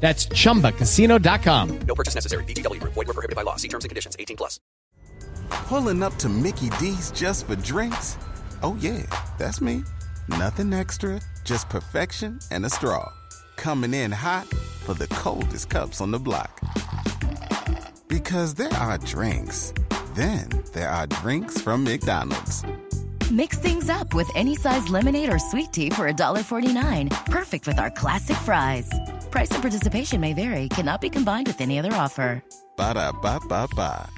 That's chumbacasino.com. No purchase necessary. VGW Group. Void were prohibited by law. See terms and conditions. 18 plus. Pulling up to Mickey D's just for drinks? Oh yeah, that's me. Nothing extra, just perfection and a straw. Coming in hot for the coldest cups on the block. Because there are drinks. Then there are drinks from McDonald's. Mix things up with any size lemonade or sweet tea for $1.49. Perfect with our classic fries. Price and participation may vary, cannot be combined with any other offer. Ba da ba ba ba.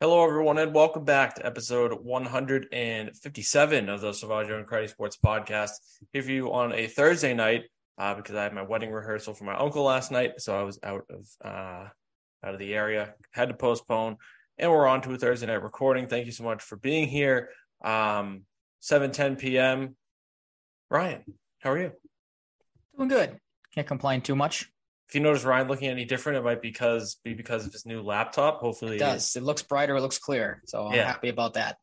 Hello, everyone, and welcome back to episode 157 of the Salvaggio and Credit Sports Podcast. Here for you on a Thursday night uh, because I had my wedding rehearsal for my uncle last night, so I was out of uh, out of the area, had to postpone, and we're on to a Thursday night recording. Thank you so much for being here. Um, 7 10 p.m. Ryan, how are you? Doing good. Can't complain too much. If you notice Ryan looking any different, it might because be because of his new laptop. Hopefully, it does. It looks brighter. It looks clear. So I'm Yeah. happy about that.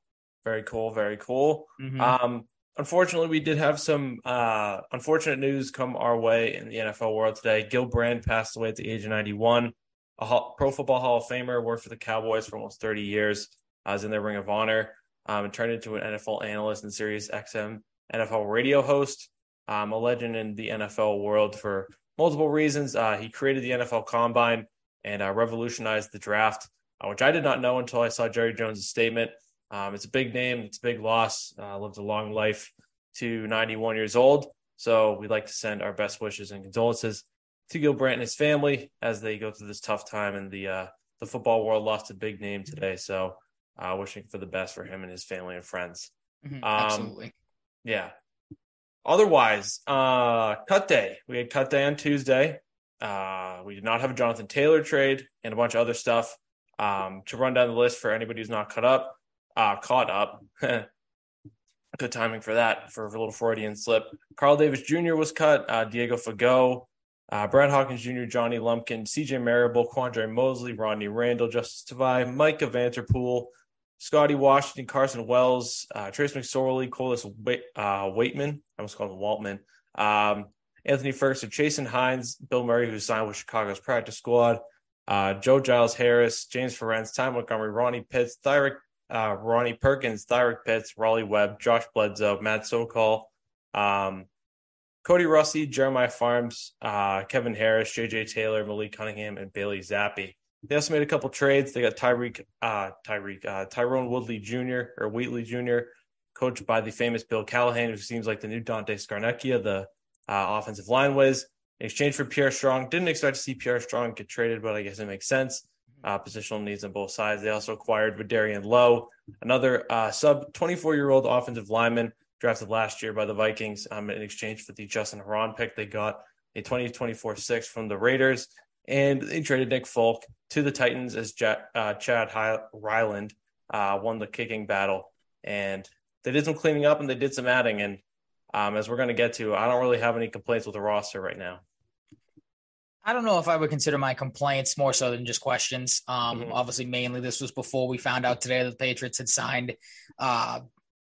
Very cool. Very cool. Mhm. Um, unfortunately, we did have some uh, unfortunate news come our way in the NFL world today. Gil Brandt passed away at the age of 91. A Pro Football Hall of Famer, worked for the Cowboys for almost 30 years. I was in their Ring of Honor um, and turned into an NFL analyst and Sirius XM NFL radio host. Um, a legend in the NFL world for multiple reasons. Uh, he created the NFL Combine and uh, revolutionized the draft, uh, which I did not know until I saw Jerry Jones' statement. Um, it's a big name, it's a big loss. Uh, lived a long life to 91 years old. So we'd like to send our best wishes and condolences to Gil Brandt and his family as they go through this tough time. And the uh, the football world lost a big name today. So uh, wishing for the best for him and his family and friends. Mhm, Um, Absolutely. Yeah. Otherwise, uh, cut day. We had cut day on Tuesday. Uh, we did not have a Jonathan Taylor trade and a bunch of other stuff. Um, to run down the list for anybody who's not caught up, uh, caught up. Good timing for that for a little Freudian slip. Carl Davis Jr. was cut. Uh, Diego Fago, uh, Brad Hawkins Jr., Johnny Lumpkin, CJ Marable, Quandre Mosley, Rodney Randall, Justus Tavai, Micah Vanterpool, Scotty Washington, Carson Wells, uh, Trace McSorley, Colas Wait, uh, Waitman, I almost called him Waltman, um, Anthony Ferguson, Jason Hines, Bill Murray, who signed with Chicago's practice squad, uh, Joe Giles Harris, James Ferentz, Ty Montgomery, Ronnie Pitts, Thyrick, uh, Ronnie Perkins, Thyrick Pitts, Raleigh Webb, Josh Bledsoe, Matt Sokol, um, Cody Russi, Jeremiah Pharms, uh, Kevin Harris, JJ Taylor, Malik Cunningham, and Bailey Zappe. They also made a couple trades. They got Tyreek, uh, Tyreek, uh, Tyrone Woodley Jr. or Wheatley Jr., coached by the famous Bill Callahan, who seems like the new Dante Scarnecchia, the uh, offensive line was. In exchange for Pierre Strong, didn't expect to see Pierre Strong get traded, but I guess it makes sense. Uh, positional needs on both sides. They also acquired Vederian Lowe, another uh, sub 24 year old offensive lineman drafted last year by the Vikings um, in exchange for the Justin Herron pick. They got a 2024 six from the Raiders, and they traded Nick Folk to the Titans as Ja- uh, Chad Hy- Ryland uh, won the kicking battle. And they did some cleaning up and they did some adding. And um, as we're going to get to, I don't really have any complaints with the roster right now. I don't know if I would consider my complaints more so than just questions. Um, Mhm. Obviously, mainly this was before we found out today that the Patriots had signed uh,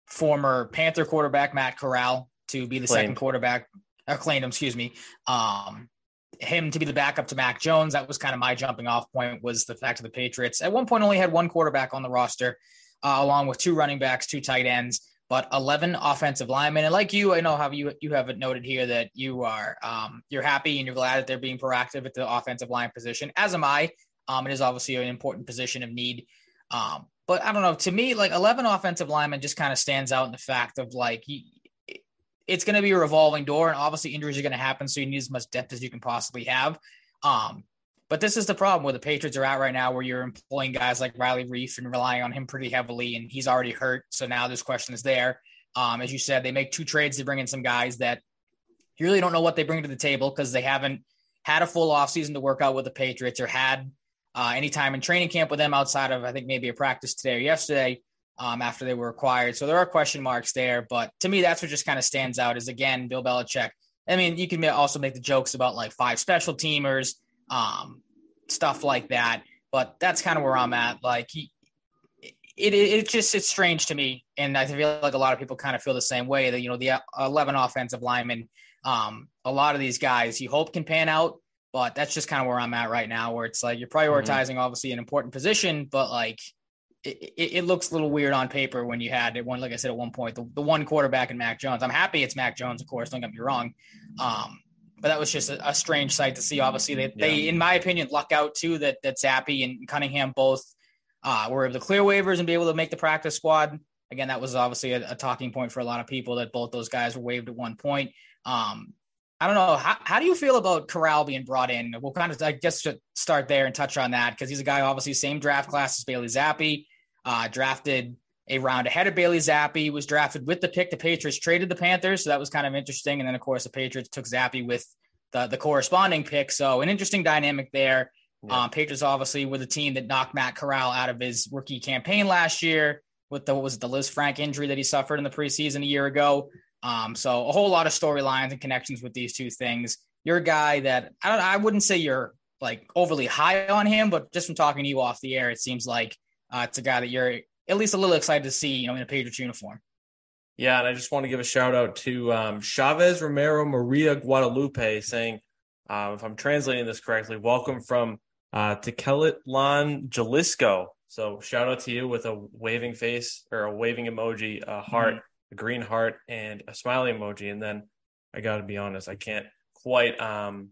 former Panther quarterback Matt Corral to be the second quarterback, or claimed him, excuse me. Um, him to be the backup to Mac Jones. That was kind of my jumping off point. Was the fact of the Patriots at one point only had one quarterback on the roster, uh, along with two running backs, two tight ends, but eleven offensive linemen. And like you, I know how you you have it noted here that you are um, you're happy and you're glad that they're being proactive at the offensive line position. As am I. Um, it is obviously an important position of need. Um, but I don't know. To me, like eleven offensive linemen just kind of stands out in the fact of like he, it's going to be a revolving door, and obviously injuries are going to happen. So you need as much depth as you can possibly have. Um, but this is the problem where the Patriots are at right now, where you're employing guys like Riley Reiff and relying on him pretty heavily, and he's already hurt. So now this question is there. Um, as you said, they make two trades to bring in some guys that you really don't know what they bring to the table because they haven't had a full offseason to work out with the Patriots or had uh, any time in training camp with them outside of, I think, maybe a practice today or yesterday um, after they were acquired. So there are question marks there. But to me, that's what just kind of stands out is, again, Bill Belichick. I mean, you can also make the jokes about like five special teamers, um, stuff like that. But that's kind of where I'm at. Like, he, it, it, it just, it's strange to me. And I feel like a lot of people kind of feel the same way that, you know, the 11 offensive linemen, um, a lot of these guys you hope can pan out, but that's just kind of where I'm at right now, where it's like you're prioritizing obviously an important position, but like it, it, it looks a little weird on paper when you had it one, like I said at one point, the, the one quarterback in Mac Jones. I'm happy it's Mac Jones, of course, don't get me wrong. Um, but that was just a, a strange sight to see. Obviously, they, they, in my opinion, luck out too that that Zappe and Cunningham both uh, were able to clear waivers and be able to make the practice squad. Again, that was obviously a, a talking point for a lot of people that both those guys were waived at one point. Um, I don't know. How, how do you feel about Corral being brought in? We'll kind of, I guess, to start there and touch on that because he's a guy, obviously, same draft class as Bailey Zappe, uh, drafted a round ahead of Bailey Zappe, was drafted with the pick. The Patriots traded the Panthers, so that was kind of interesting. And then, of course, the Patriots took Zappe with the, the corresponding pick. So, an interesting dynamic there. Yeah. Um, Patriots obviously were the team that knocked Matt Corral out of his rookie campaign last year with the what was it, the Lisfranc injury that he suffered in the preseason a year ago. Um, so a whole lot of storylines and connections with these two things. You're a guy that I don't I wouldn't say you're like overly high on him, but just from talking to you off the air, it seems like uh, it's a guy that you're at least a little excited to see, you know, in a Patriots uniform. Yeah, and I just want to give a shout out to um, Chavez Romero Maria Guadalupe saying, uh, if I'm translating this correctly, welcome from uh, Jalisco. So shout out to you with a waving face or a waving emoji, a heart, a green heart, and a smiley emoji. And then I got to be honest, I can't quite um,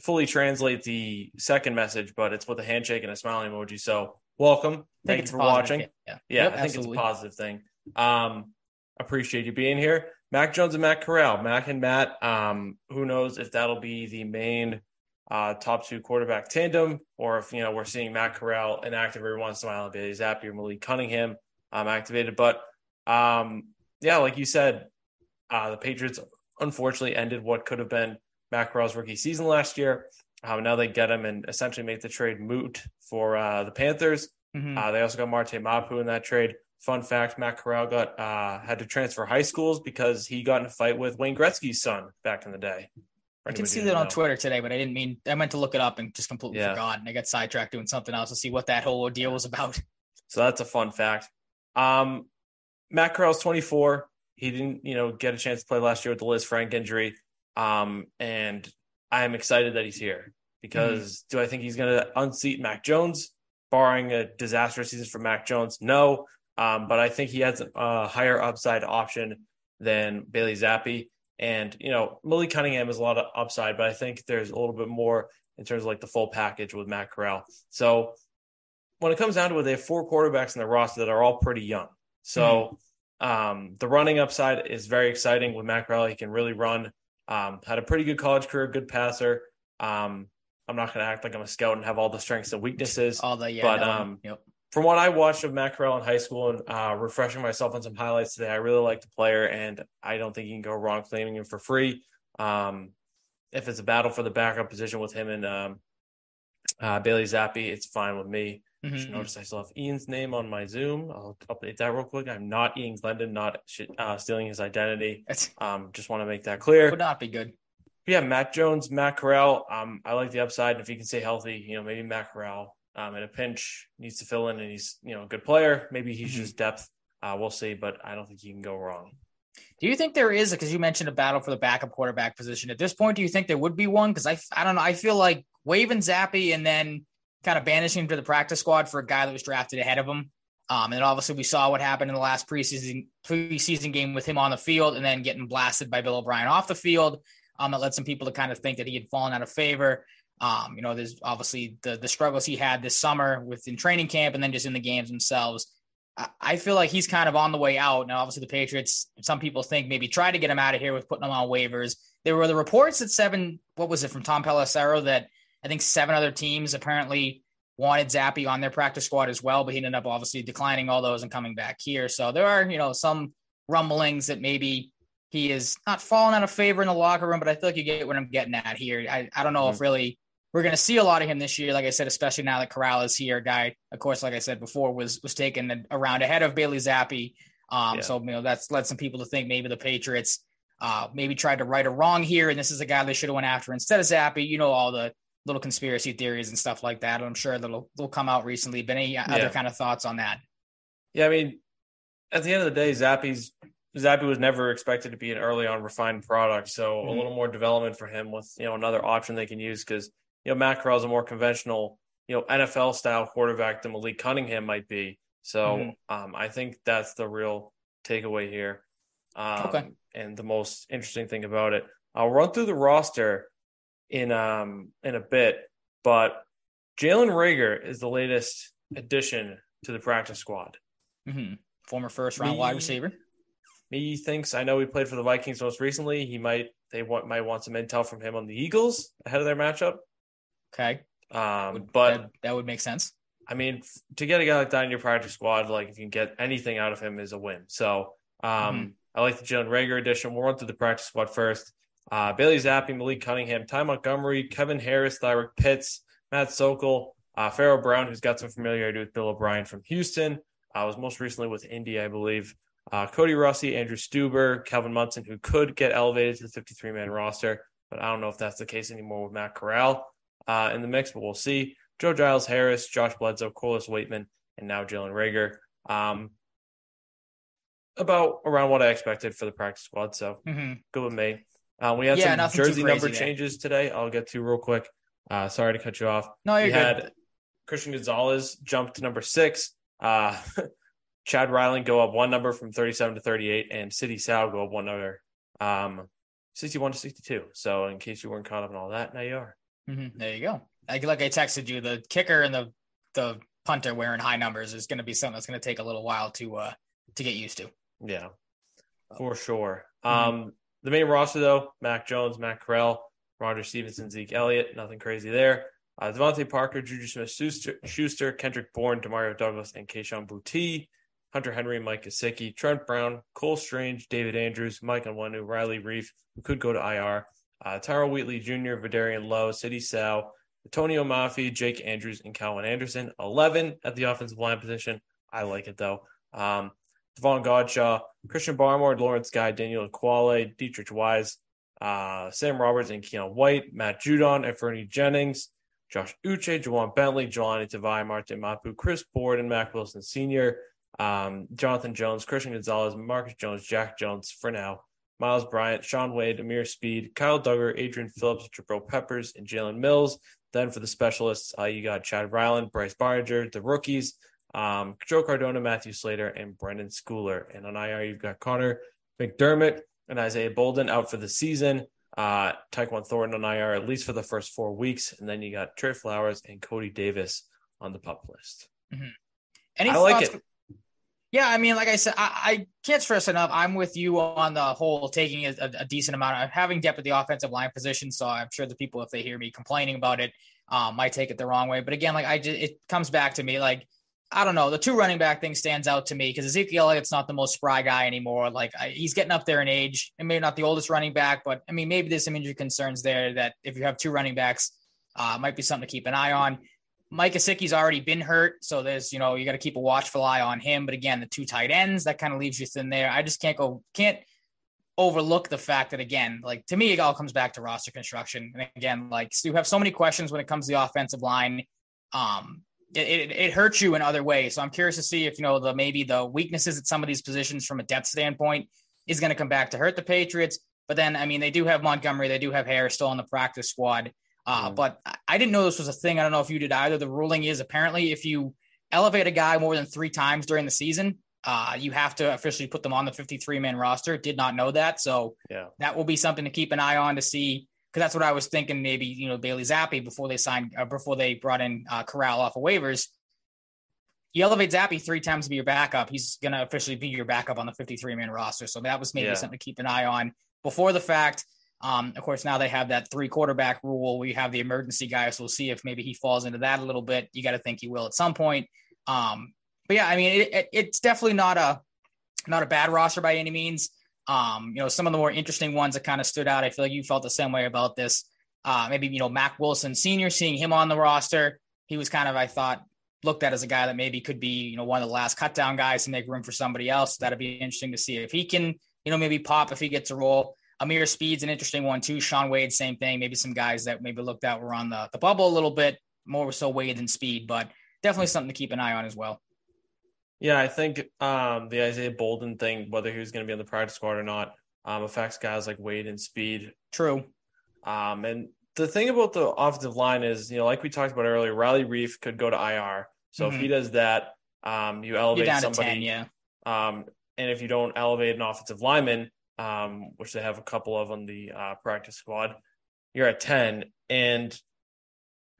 fully translate the second message, but it's with a handshake and a smiling emoji. So welcome. Thank you for watching. yeah. Yeah, Yep, I think absolutely. it's a positive thing. Um, appreciate you being here. Mac Jones and Matt Corral. Mac and Matt, um, who knows if that'll be the main uh, top two quarterback tandem or if, you know, we're seeing Matt Corral inactive every once in a while and Bailey Zappe or Malik Cunningham um, activated. But um, yeah, like you said, uh, the Patriots unfortunately ended what could have been Matt Corral's rookie season last year. Um, now they get him and essentially make the trade moot for uh, the Panthers. Mhm. Uh, they also got Marte Mapu in that trade. Fun fact: Matt Corral got uh, had to transfer high schools because he got in a fight with Wayne Gretzky's son back in the day. I did anybody see that didn't on. Twitter today, but I didn't mean I meant to look it up and just completely Yeah. forgot, and I got sidetracked doing something else to see what that whole ordeal was about. So that's a fun fact. Um, Matt Corral's 24. He didn't, you know, get a chance to play last year with the Lisfranc injury. Um, and I'm excited that he's here because do I think he's going to unseat Mac Jones, barring a disastrous season for Mac Jones? No. Um, but I think he has a higher upside option than Bailey Zappi. And, you know, Malik Cunningham has a lot of upside, but I think there's a little bit more in terms of like the full package with Matt Corral. So when it comes down to it, they have four quarterbacks in the roster that are all pretty young. So um, the running upside is very exciting with Matt. He can really run. Um, had a pretty good college career, good passer. Um, I'm not going to act like I'm a scout and have all the strengths and weaknesses. All the yeah, but no, um, yep. from what I watched of Matt Corral in high school and uh, refreshing myself on some highlights today, I really like the player, and I don't think you can go wrong claiming him for free. Um, if it's a battle for the backup position with him and um, uh, Bailey Zappe, it's fine with me. Just Mhm. notice I still have Ian's name on my Zoom. I'll update that real quick. I'm not Ian Glendon, not uh, stealing his identity. Um, just want to make that clear. would not be good. yeah, Matt Jones, Matt Corral. Um, I like the upside. If he can stay healthy, you know, maybe Matt Corral um, in a pinch needs to fill in, and he's you know a good player. Maybe he's mm-hmm. just depth. Uh, we'll see, but I don't think he can go wrong. Do you think there is because you mentioned a battle for the backup quarterback position at this point? Do you think there would be one? Because I I don't know. I feel like waving Zappe and then kind of banishing him to the practice squad for a guy that was drafted ahead of him. Um, and obviously we saw what happened in the last preseason preseason game with him on the field and then getting blasted by Bill O'Brien off the field. Um, that led some people to kind of think that he had fallen out of favor. Um, you know, there's obviously the the struggles he had this summer within training camp and then just in the games themselves. I, I feel like he's kind of on the way out. Now, obviously, the Patriots, some people think maybe try to get him out of here with putting him on waivers. There were the reports that seven, what was it from Tom Pelissero that I think seven other teams apparently wanted Zappe on their practice squad as well, but he ended up obviously declining all those and coming back here. So there are, you know, some rumblings that maybe he is not falling out of favor in the locker room, but I feel like you get what I'm getting at here. I, I don't know mm-hmm. if really we're going to see a lot of him this year. Like I said, especially now that Corral is here, guy, of course, like I said before, was was taken around ahead of Bailey Zappe. Um, yeah. So you know that's led some people to think maybe the Patriots uh, maybe tried to right a wrong here, and this is a guy they should have went after instead of Zappe. You know all the little conspiracy theories and stuff like that. I'm sure that'll will come out recently. But any yeah. other kind of thoughts on that? Yeah, I mean, at the end of the day, Zappe's Zappe was never expected to be an early on refined product. So mm-hmm. a little more development for him with, you know, another option they can use because, you know, Matt Corral is a more conventional, you know, NFL style quarterback than Malik Cunningham might be. So mm-hmm. um, I think that's the real takeaway here. Um, okay. And the most interesting thing about it. I'll run through the roster in um in a bit, but Jalen Reagor is the latest addition to the practice squad. Mm-hmm. Former first round wide receiver he thinks I know he played for the Vikings most recently. He might they want might want some intel from him on the Eagles ahead of their matchup. Okay. Um, but that, that, would make sense. I mean, to get a guy like that in your practice squad, like if you can get anything out of him, is a win. So um, mm-hmm. I like the Jalen Reagor edition. We'll run through the practice squad first. Uh, Bailey Zappe, Malik Cunningham, Ty Montgomery, Kevin Harris, Thyrick Pitts, Matt Sokol, uh, Pharaoh Brown, who's got some familiarity with Bill O'Brien from Houston. I uh, was most recently with Indy, I believe. Uh, Cody Rossi, Andrew Stueber, Calvin Munson, who could get elevated to the 53 man roster, but I don't know if that's the case anymore with Matt Corral uh, in the mix, but we'll see. Joe Giles Harris, Josh Bledsoe, Corliss Waitman, and now Jalen Reagor. Um, about around what I expected for the practice squad. So mm-hmm. good with me. Uh, we had yeah, some jersey number changes today. I'll get to real quick. Uh, sorry to cut you off. No, you're we good. had Christian Gonzalez jump to number six. Uh, Chad Ryland go up one number from 37 to 38, and Sidy Sow go up one number, um, 61 to 62. So, in case you weren't caught up in all that, now you are. Mm-hmm. There you go. Like, like I texted you, the kicker and the the punter wearing high numbers is going to be something that's going to take a little while to uh to get used to. Yeah, for sure. Mm-hmm. Um, the main roster though: Mac Jones, Matt Corral, Roger Stevenson, Zeke Elliott. Nothing crazy there. Uh, DeVante Parker, Juju Smith Schuster, Kendrick Bourne, Demario Douglas, and Kayshon Boutte. Hunter Henry, Mike Gesicki, Trent Brown, Cole Strange, David Andrews, Mike Onwenu, Riley Reiff, who could go to IR, uh, Tyrell Wheatley Jr., Vederian Lowe, Sidy Sow, Antonio Mafi, Jake Andrews, and Calvin Anderson. 11 at the offensive line position. I like it though. Um, Davon Godchaux, Christian Barmore, Lawrence Guy, Daniel Ekuale, Deatrich Wise, uh, Sam Roberts, and Keion White, Matt Judon, and Fernie Jennings, Josh Uche, Ja'Whaun Bentley, Jahlani Tavai, Martin Mapu, Chris Board, and Mack Wilson Sr um, Jonathan Jones, Christian Gonzalez, Marcus Jones, Jack Jones for now, Myles Bryant, Shaun Wade, Ameer Speed, Kyle Dugger, Adrian Phillips, Jabril Peppers, and Jalen Mills. Then for the specialists, uh, you got Chad Ryland, Bryce Baringer, the rookies, um, Joe Cardona, Matthew Slater, and Brenden Schooler. And on IR, you've got Connor McDermott and Isaiah Bolden out for the season. Uh, Tyquan Thornton on IR at least for the first four weeks, and then you got Trey Flowers and Cody Davis on the pup list. Mm-hmm. Any I like it. Yeah, I mean, like I said, I, I, can't stress enough. I'm with you on the whole taking a, a, decent amount of having depth at the offensive line position. So I'm sure the people, if they hear me complaining about it, um, might take it the wrong way. But again, like I just, it comes back to me, like I don't know, the two running back thing stands out to me because Ezekiel Elliott's not the most spry guy anymore. Like I, he's getting up there in age, and maybe not the oldest running back, but I mean, maybe there's some injury concerns there that if you have two running backs, uh, might be something to keep an eye on. Mike Gesicki's already been hurt, so there's you know you got to keep a watchful eye on him. But again, the two tight ends that kind of leaves you thin there. I just can't go can't overlook the fact that again, like to me, it all comes back to roster construction. And again, like so you have so many questions when it comes to the offensive line. Um, it, it, hurts you in other ways. So I'm curious to see if you know the maybe the weaknesses at some of these positions from a depth standpoint is going to come back to hurt the Patriots. But then, I mean, they do have Montgomery, they do have Harris still on the practice squad. Uh, mm. But I didn't know this was a thing. I don't know if you did either. The ruling is apparently if you elevate a guy more than three times during the season, uh, you have to officially put them on the 53 man roster. Did not know that. So yeah. that will be something to keep an eye on to see. Cause that's what I was thinking. Maybe, you know, Bailey Zappe before they signed, uh, before they brought in uh, Corral off of waivers. You elevate Zappe three times to be your backup. He's going to officially be your backup on the 53 man roster. So that was maybe yeah. something to keep an eye on before the fact. Um, of course, now they have that three quarterback rule. We have the emergency guy, so we'll see if maybe he falls into that a little bit. You got to think he will at some point. Um, but yeah, I mean, it, it, it's definitely not a not a bad roster by any means. Um, you know, some of the more interesting ones that kind of stood out. I feel like you felt the same way about this. Uh, maybe you know Mack Wilson Senior, seeing him on the roster, he was kind of I thought looked at as a guy that maybe could be you know one of the last cut down guys to make room for somebody else. That'd be interesting to see if he can you know maybe pop if he gets a role. Ameer Speed's an interesting one too. Shaun Wade, same thing. Maybe some guys that maybe looked out were on the, the bubble a little bit more so Wade than Speed, but definitely something to keep an eye on as well. Yeah, I think um, the Isaiah Bolden thing, whether he was going to be on the practice squad or not, um, affects guys like Wade and Speed. True. Um, and the thing about the offensive line is, you know, like we talked about earlier, Riley Reiff could go to IR. So mm-hmm. if he mm-hmm. does that, um, you elevate somebody. 10, yeah. Um, and if you don't elevate an offensive lineman, um, which they have a couple of on the uh, practice squad, you're at 10. And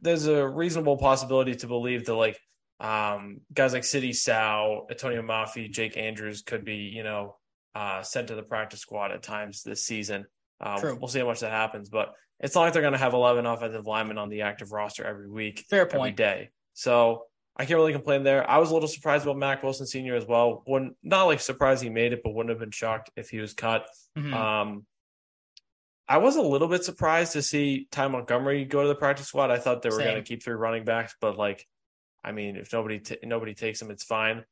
there's a reasonable possibility to believe that, like, um, guys like Sidy Sow, Antonio Mafi, Jake Andrews could be, you know, uh, sent to the practice squad at times this season. Uh. We'll see how much that happens, but it's not like they're going to have 11 offensive linemen on the active roster every week, fair point, every day. So I can't really complain there. I was a little surprised about Mack Wilson Sr. as well. Wouldn't not like surprised he made it, but wouldn't have been shocked if he was cut. Mm-hmm. Um, I was a little bit surprised to see Ty Montgomery go to the practice squad. I thought they were going to keep three running backs, but like I mean, if nobody t- nobody takes him, it's fine.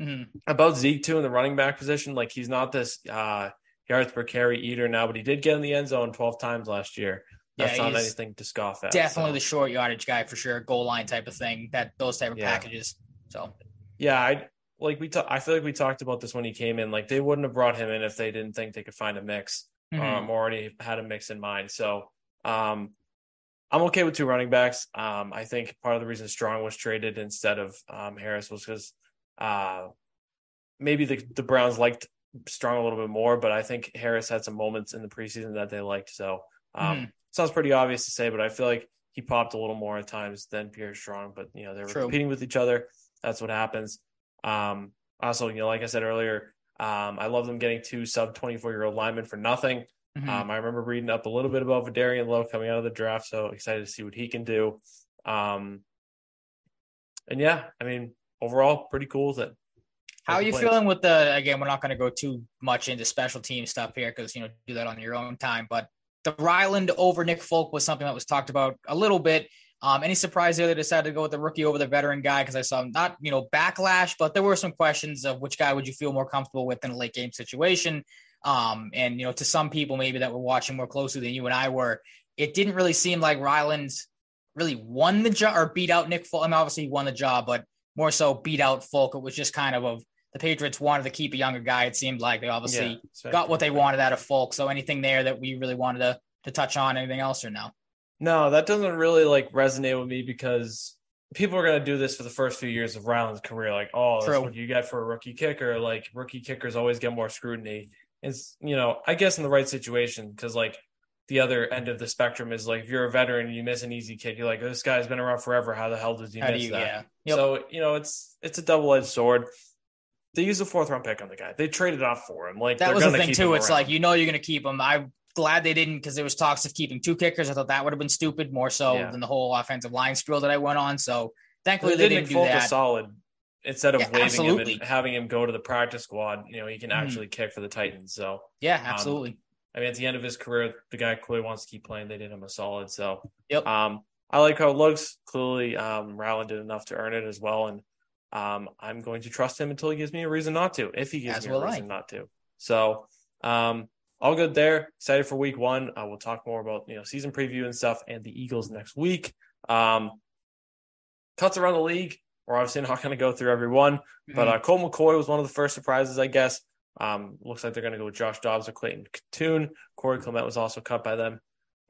Mm-hmm. About Zeke too in the running back position, like he's not this uh, yards per carry eater now, but he did get in the end zone twelve times last year. That's yeah, not anything to scoff at. Definitely so. the short yardage guy for sure, goal line type of thing. That those type of yeah. packages. So yeah, I like we. Ta- I feel like we talked about this when he came in. Like they wouldn't have brought him in if they didn't think they could find a mix. Mm-hmm. Um, already had a mix in mind. So um, I'm okay with two running backs. Um, I think part of the reason Strong was traded instead of um, Harris was because uh, maybe the, the Browns liked Strong a little bit more, but I think Harris had some moments in the preseason that they liked. So um, mm. sounds pretty obvious to say, but I feel like he popped a little more at times than Pierre Strong. But you know they were True. competing with each other. That's what happens. Um, also, you know, like I said earlier, um, I love them getting two sub 24 year old linemen for nothing. Mm-hmm. Um, I remember reading up a little bit about Vederian Lowe coming out of the draft, so excited to see what he can do. Um, and yeah, I mean, overall, pretty cool that. How are you feeling with the? Again, we're not going to go too much into special team stuff here because you know do that on your own time. But the Ryland over Nick Folk was something that was talked about a little bit. Um, any surprise there they decided to go with the rookie over the veteran guy? Because I saw not you know backlash, but there were some questions of which guy would you feel more comfortable with in a late game situation. Um, and you know, to some people maybe that were watching more closely than you and I were, it didn't really seem like Rylands really won the job or beat out Nick Folk. I mean, obviously he won the job, but more so beat out Folk. It was just kind of of the Patriots wanted to keep a younger guy. It seemed like they obviously yeah, got what they wanted out of Folk. So anything there that we really wanted to to touch on, anything else or no? No, that doesn't really like resonate with me because people are going to do this for the first few years of Ryland's career. Like, oh, that's what you get for a rookie kicker. Like, rookie kickers always get more scrutiny is you know I guess in the right situation because like the other end of the spectrum is like if you're a veteran and you miss an easy kick, you're like this guy's been around forever. How the hell does he How miss you, that? Yeah. Yep. So you know it's it's a double edged sword. They use a fourth round pick on the guy. They traded off for him. Like that was the thing too. It's like you know you're going to keep him. I'm glad they didn't because there was talks of keeping two kickers. I thought that would have been stupid more so yeah. than the whole offensive line spiel that I went on. So thankfully they, they didn't, do that. Solid instead of yeah, waving absolutely. him and having him go to the practice squad, you know, he can mm-hmm. actually mm. kick for the Titans. So yeah, um, absolutely. Um, I mean, at the end of his career, the guy clearly wants to keep playing. They did him a solid. So yep. Um, I like how it looks. Clearly, um, Rowland did enough to earn it as well, and um, I'm going to trust him until he gives me a reason not to. If he gives as me a reason I. not to. So, um, all good there. Excited for week one. Uh, we'll talk more about you know season preview and stuff and the Eagles next week. Um, cuts around the league. We're obviously not going to go through every one, mm-hmm. but uh, Colt McCoy was one of the first surprises, I guess. Um, looks like they're going to go with Josh Dobbs or Clayton Tune. Corey Clement was also cut by them.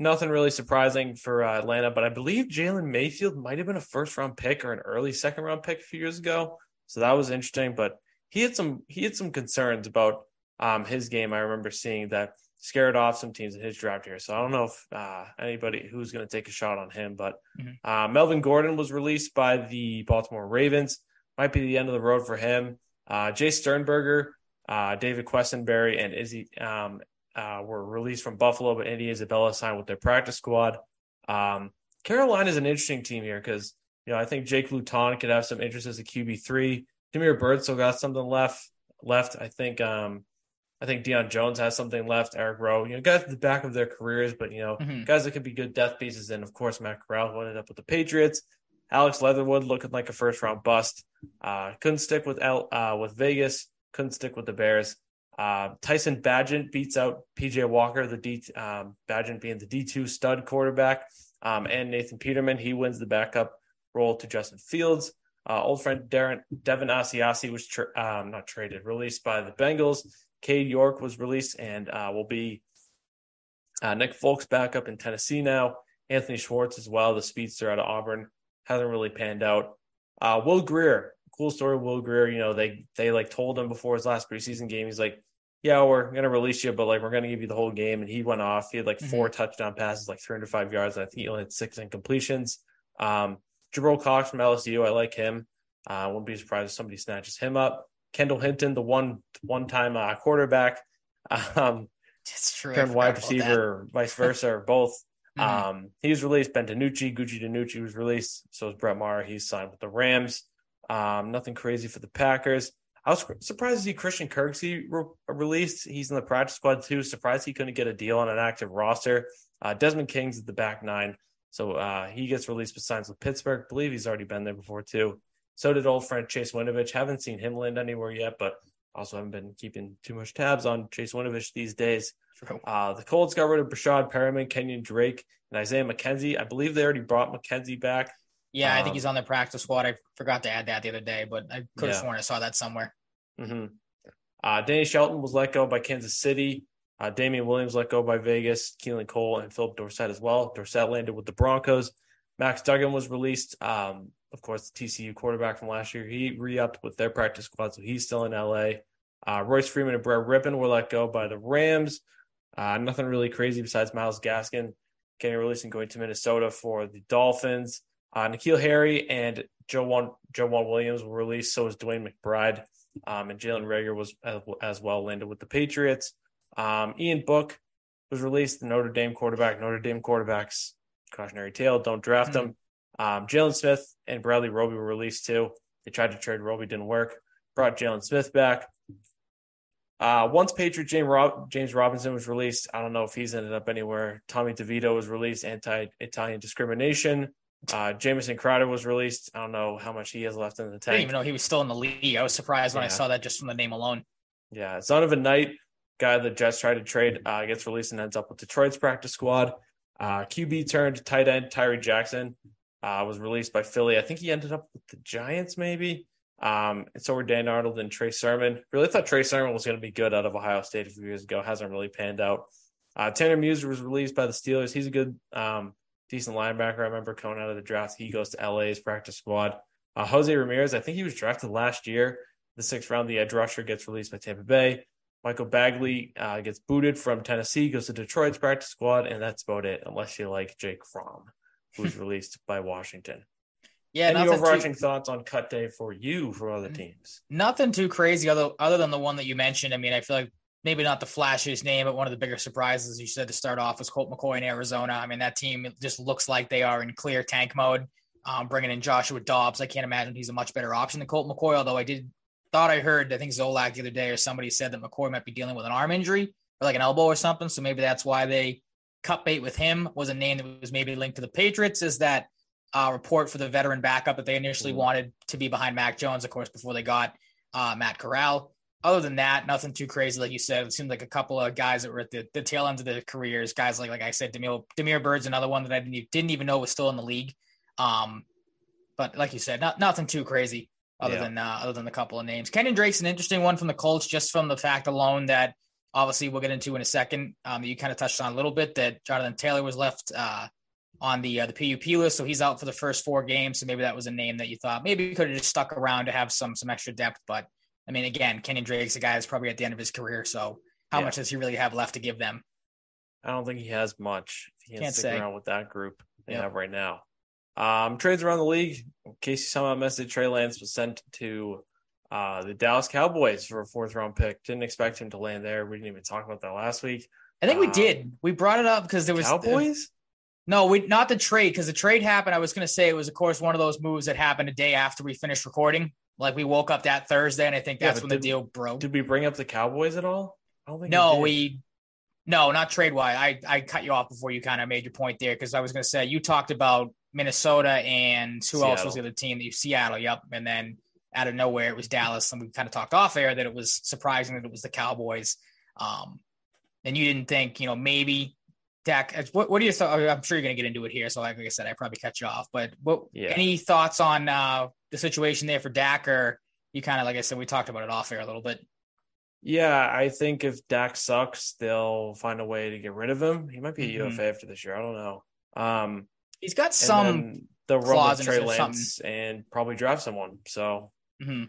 Nothing really surprising for uh, Atlanta, but I believe Jalen Mayfield might have been a first round pick or an early second round pick a few years ago. So that was interesting, but he had some he had some concerns about um, his game. I remember seeing that scared off some teams in his draft here. So I don't know if uh, anybody who's going to take a shot on him, but mm-hmm. uh, Melvin Gordon was released by the Baltimore Ravens. Might be the end of the road for him. Uh, Jace Sternberger, uh, David Quessenberry, and Izzy um, uh, were released from Buffalo, but Andy Isabella signed with their practice squad. Um, Carolina is an interesting team here because you know I think Jake Luton could have some interest as a QB three. Damiere Byrd still got something left. Left, I think. Um, I think Deion Jones has something left. Eric Rowe, you know, guys at the back of their careers, but you know, mm-hmm. guys that could be good death pieces. And of course, Matt Corral ended up with the Patriots. Alex Leatherwood looking like a first round bust. Uh, couldn't stick with L, uh, with Vegas. Couldn't stick with the Bears. Uh, Tyson Bagent beats out PJ Walker, the D um, Bagent being the D two stud quarterback, um, and Nathan Peterman. He wins the backup role to Justin Fields. Uh, old friend Darren Devin Asiasi was tra- um, not traded, released by the Bengals. Cade York was released and uh, will be uh, Nick Folk's backup in Tennessee now. Anthony Schwartz as well, the speedster out of Auburn, hasn't really panned out. Uh, Will Grier, cool story. Will Grier, you know they they like told him before his last preseason game, he's like, "Yeah, we're gonna release you, but like we're gonna give you the whole game." And he went off. He had like 4 mm-hmm. touchdown passes, like 305 yards. And I think he only had six incompletions. Um, Jabril Cox from LSU, I like him. I uh, wouldn't be surprised if somebody snatches him up. Kendall Hinton, the one one time uh, quarterback, um, it's true. turned wide receiver, vice versa, or both. Mm-hmm. Um, he was released. Ben DiNucci, Gucci DiNucci was released. So is Brett Maher. He's signed with the Rams. Um, nothing crazy for the Packers. I was surprised to see Christian Kirksey re- released. He's in the practice squad too. Surprised he couldn't get a deal on an active roster. Uh, Desmond King's at the back nine, so uh, he gets released but signs with Pittsburgh. I believe he's already been there before too. So did old friend Chase Winovich. Haven't seen him land anywhere yet, but also haven't been keeping too much tabs on Chase Winovich these days. Uh, the Colts got rid of Breshad Perriman, Kenyon Drake, and Isaiah McKenzie. I believe they already brought McKenzie back. Yeah, um, I think he's um, on the practice squad. I forgot to add that the other day, but I could have yeah. sworn I saw that somewhere. Mm-hmm. Uh, Danny Shelton was let go by Kansas City. Uh, Damien Williams let go by Vegas. Keelan Cole and Philip Dorsett as well. Dorsett landed with the Broncos. Max Duggan was released. Um, of course, the TCU quarterback from last year. He re-upped with their practice squad, so he's still in LA. Uh, Royce Freeman and Brett Rypien were let go by the Rams. Uh, nothing really crazy besides Myles Gaskin getting released and going to Minnesota for the Dolphins. Uh, N'Keal Harry and Joe One Joe One Williams were released. So was DeWayne McBride, um, and Jalen Reagor was as, as, well landed with the Patriots. Um, Ian Book was released. The Notre Dame quarterback. Notre Dame quarterbacks cautionary tale. Don't draft mm-hmm. them. Um, Jaylon Smith and Bradley Roby were released too. They tried to trade Roby, didn't work. Brought Jalen Smith back. Uh, once Patriot James, Rob- James Robinson was released, I don't know if he's ended up anywhere. Tommy DeVito was released, anti-Italian discrimination. Uh, Jamison Crowder was released. I don't know how much he has left in the tank. I didn't even know he was still in the league. I was surprised when yeah. I saw that just from the name alone. Yeah, Zonovan Knight, guy the Jets tried to trade, uh, gets released and ends up with Detroit's practice squad. Uh, QB turned tight end Tyree Jackson uh, was released by Philly. I think he ended up with the Giants, maybe. Um, and so were Dan Arnold and Trey Sermon. Really thought Trey Sermon was going to be good out of Ohio State a few years ago. Hasn't really panned out. Uh, Tanner Muse was released by the Steelers. He's a good, um, decent linebacker. I remember coming out of the draft. He goes to LA's practice squad. Uh, Jose Ramirez, I think he was drafted last year. The sixth round, the edge rusher gets released by Tampa Bay. Michael Bagley uh, gets booted from Tennessee, goes to Detroit's practice squad, and that's about it, unless you like Jake Fromm who's released by Washington. Yeah, any overarching too, thoughts on cut day for you for other teams? Nothing too crazy, other other than the one that you mentioned. I mean, I feel like maybe not the flashiest name, but one of the bigger surprises you said to start off was Colt McCoy in Arizona. I mean, that team just looks like they are in clear tank mode. Um, bringing in Joshua Dobbs, I can't imagine he's a much better option than Colt McCoy. Although I did thought I heard, I think Zolak the other day or somebody said that McCoy might be dealing with an arm injury or like an elbow or something. So maybe that's why they cut bait with him was a name that was maybe linked to the Patriots. Is that uh, report for the veteran backup that they initially mm-hmm. wanted to be behind Mac Jones, of course, before they got uh, Matt Corral. other than that, nothing too crazy. Like you said, it seemed like a couple of guys that were at the, the tail end of their careers. Guys like like I said, Damiere, Damiere Byrd's another one that I didn't, didn't even know was still in the league. Um, but like you said, not nothing too crazy other yeah. than uh, other than the couple of names. Kenyon Drake's an interesting one from the Colts, just from the fact alone that obviously we'll get into in a second. Um, you kind of touched on a little bit that Jonathan Taylor was left uh, on the uh, the PUP list, so he's out for the first four games. So maybe that was a name that you thought maybe you could have just stuck around to have some some extra depth. But I mean, again, Kenyon Drake's a guy that's probably at the end of his career. So how yeah. much does he really have left to give them? I don't think he has much. He can't, can't stick say. around with that group they yep. have right now. Um, trades around the league. In case you somehow missed it, Trey Lance was sent to uh, the Dallas Cowboys for a fourth round pick. Didn't expect him to land there. We didn't even talk about that last week. I think we um, did. We brought it up because there was Cowboys. Uh, no, we not the trade because the trade happened. I was going to say it was, of course, one of those moves that happened a day after we finished recording. Like we woke up that Thursday, and I think that's yeah, when did, the deal broke. Did we bring up the Cowboys at all? I don't think no, we no, not trade wise. I, I cut you off before you kind of made your point there because I was going to say you talked about Minnesota and who Seattle. else was the other team? Seattle, yep. And then out of nowhere, it was Dallas. And we kind of talked off air that it was surprising that it was the Cowboys. Um, and you didn't think, you know, maybe Dak. What, what do you thought? I'm sure you're going to get into it here. So, like I said, I probably cut you off. But what? Yeah. Any thoughts on uh, the situation there for Dak, or you kind of, like I said, we talked about it off air a little bit. Yeah, I think if Dak sucks, they'll find a way to get rid of him. He might be a mm-hmm. UFA after this year. I don't know. Um, He's got some the run with Trey Lance and probably draft someone. So mm-hmm.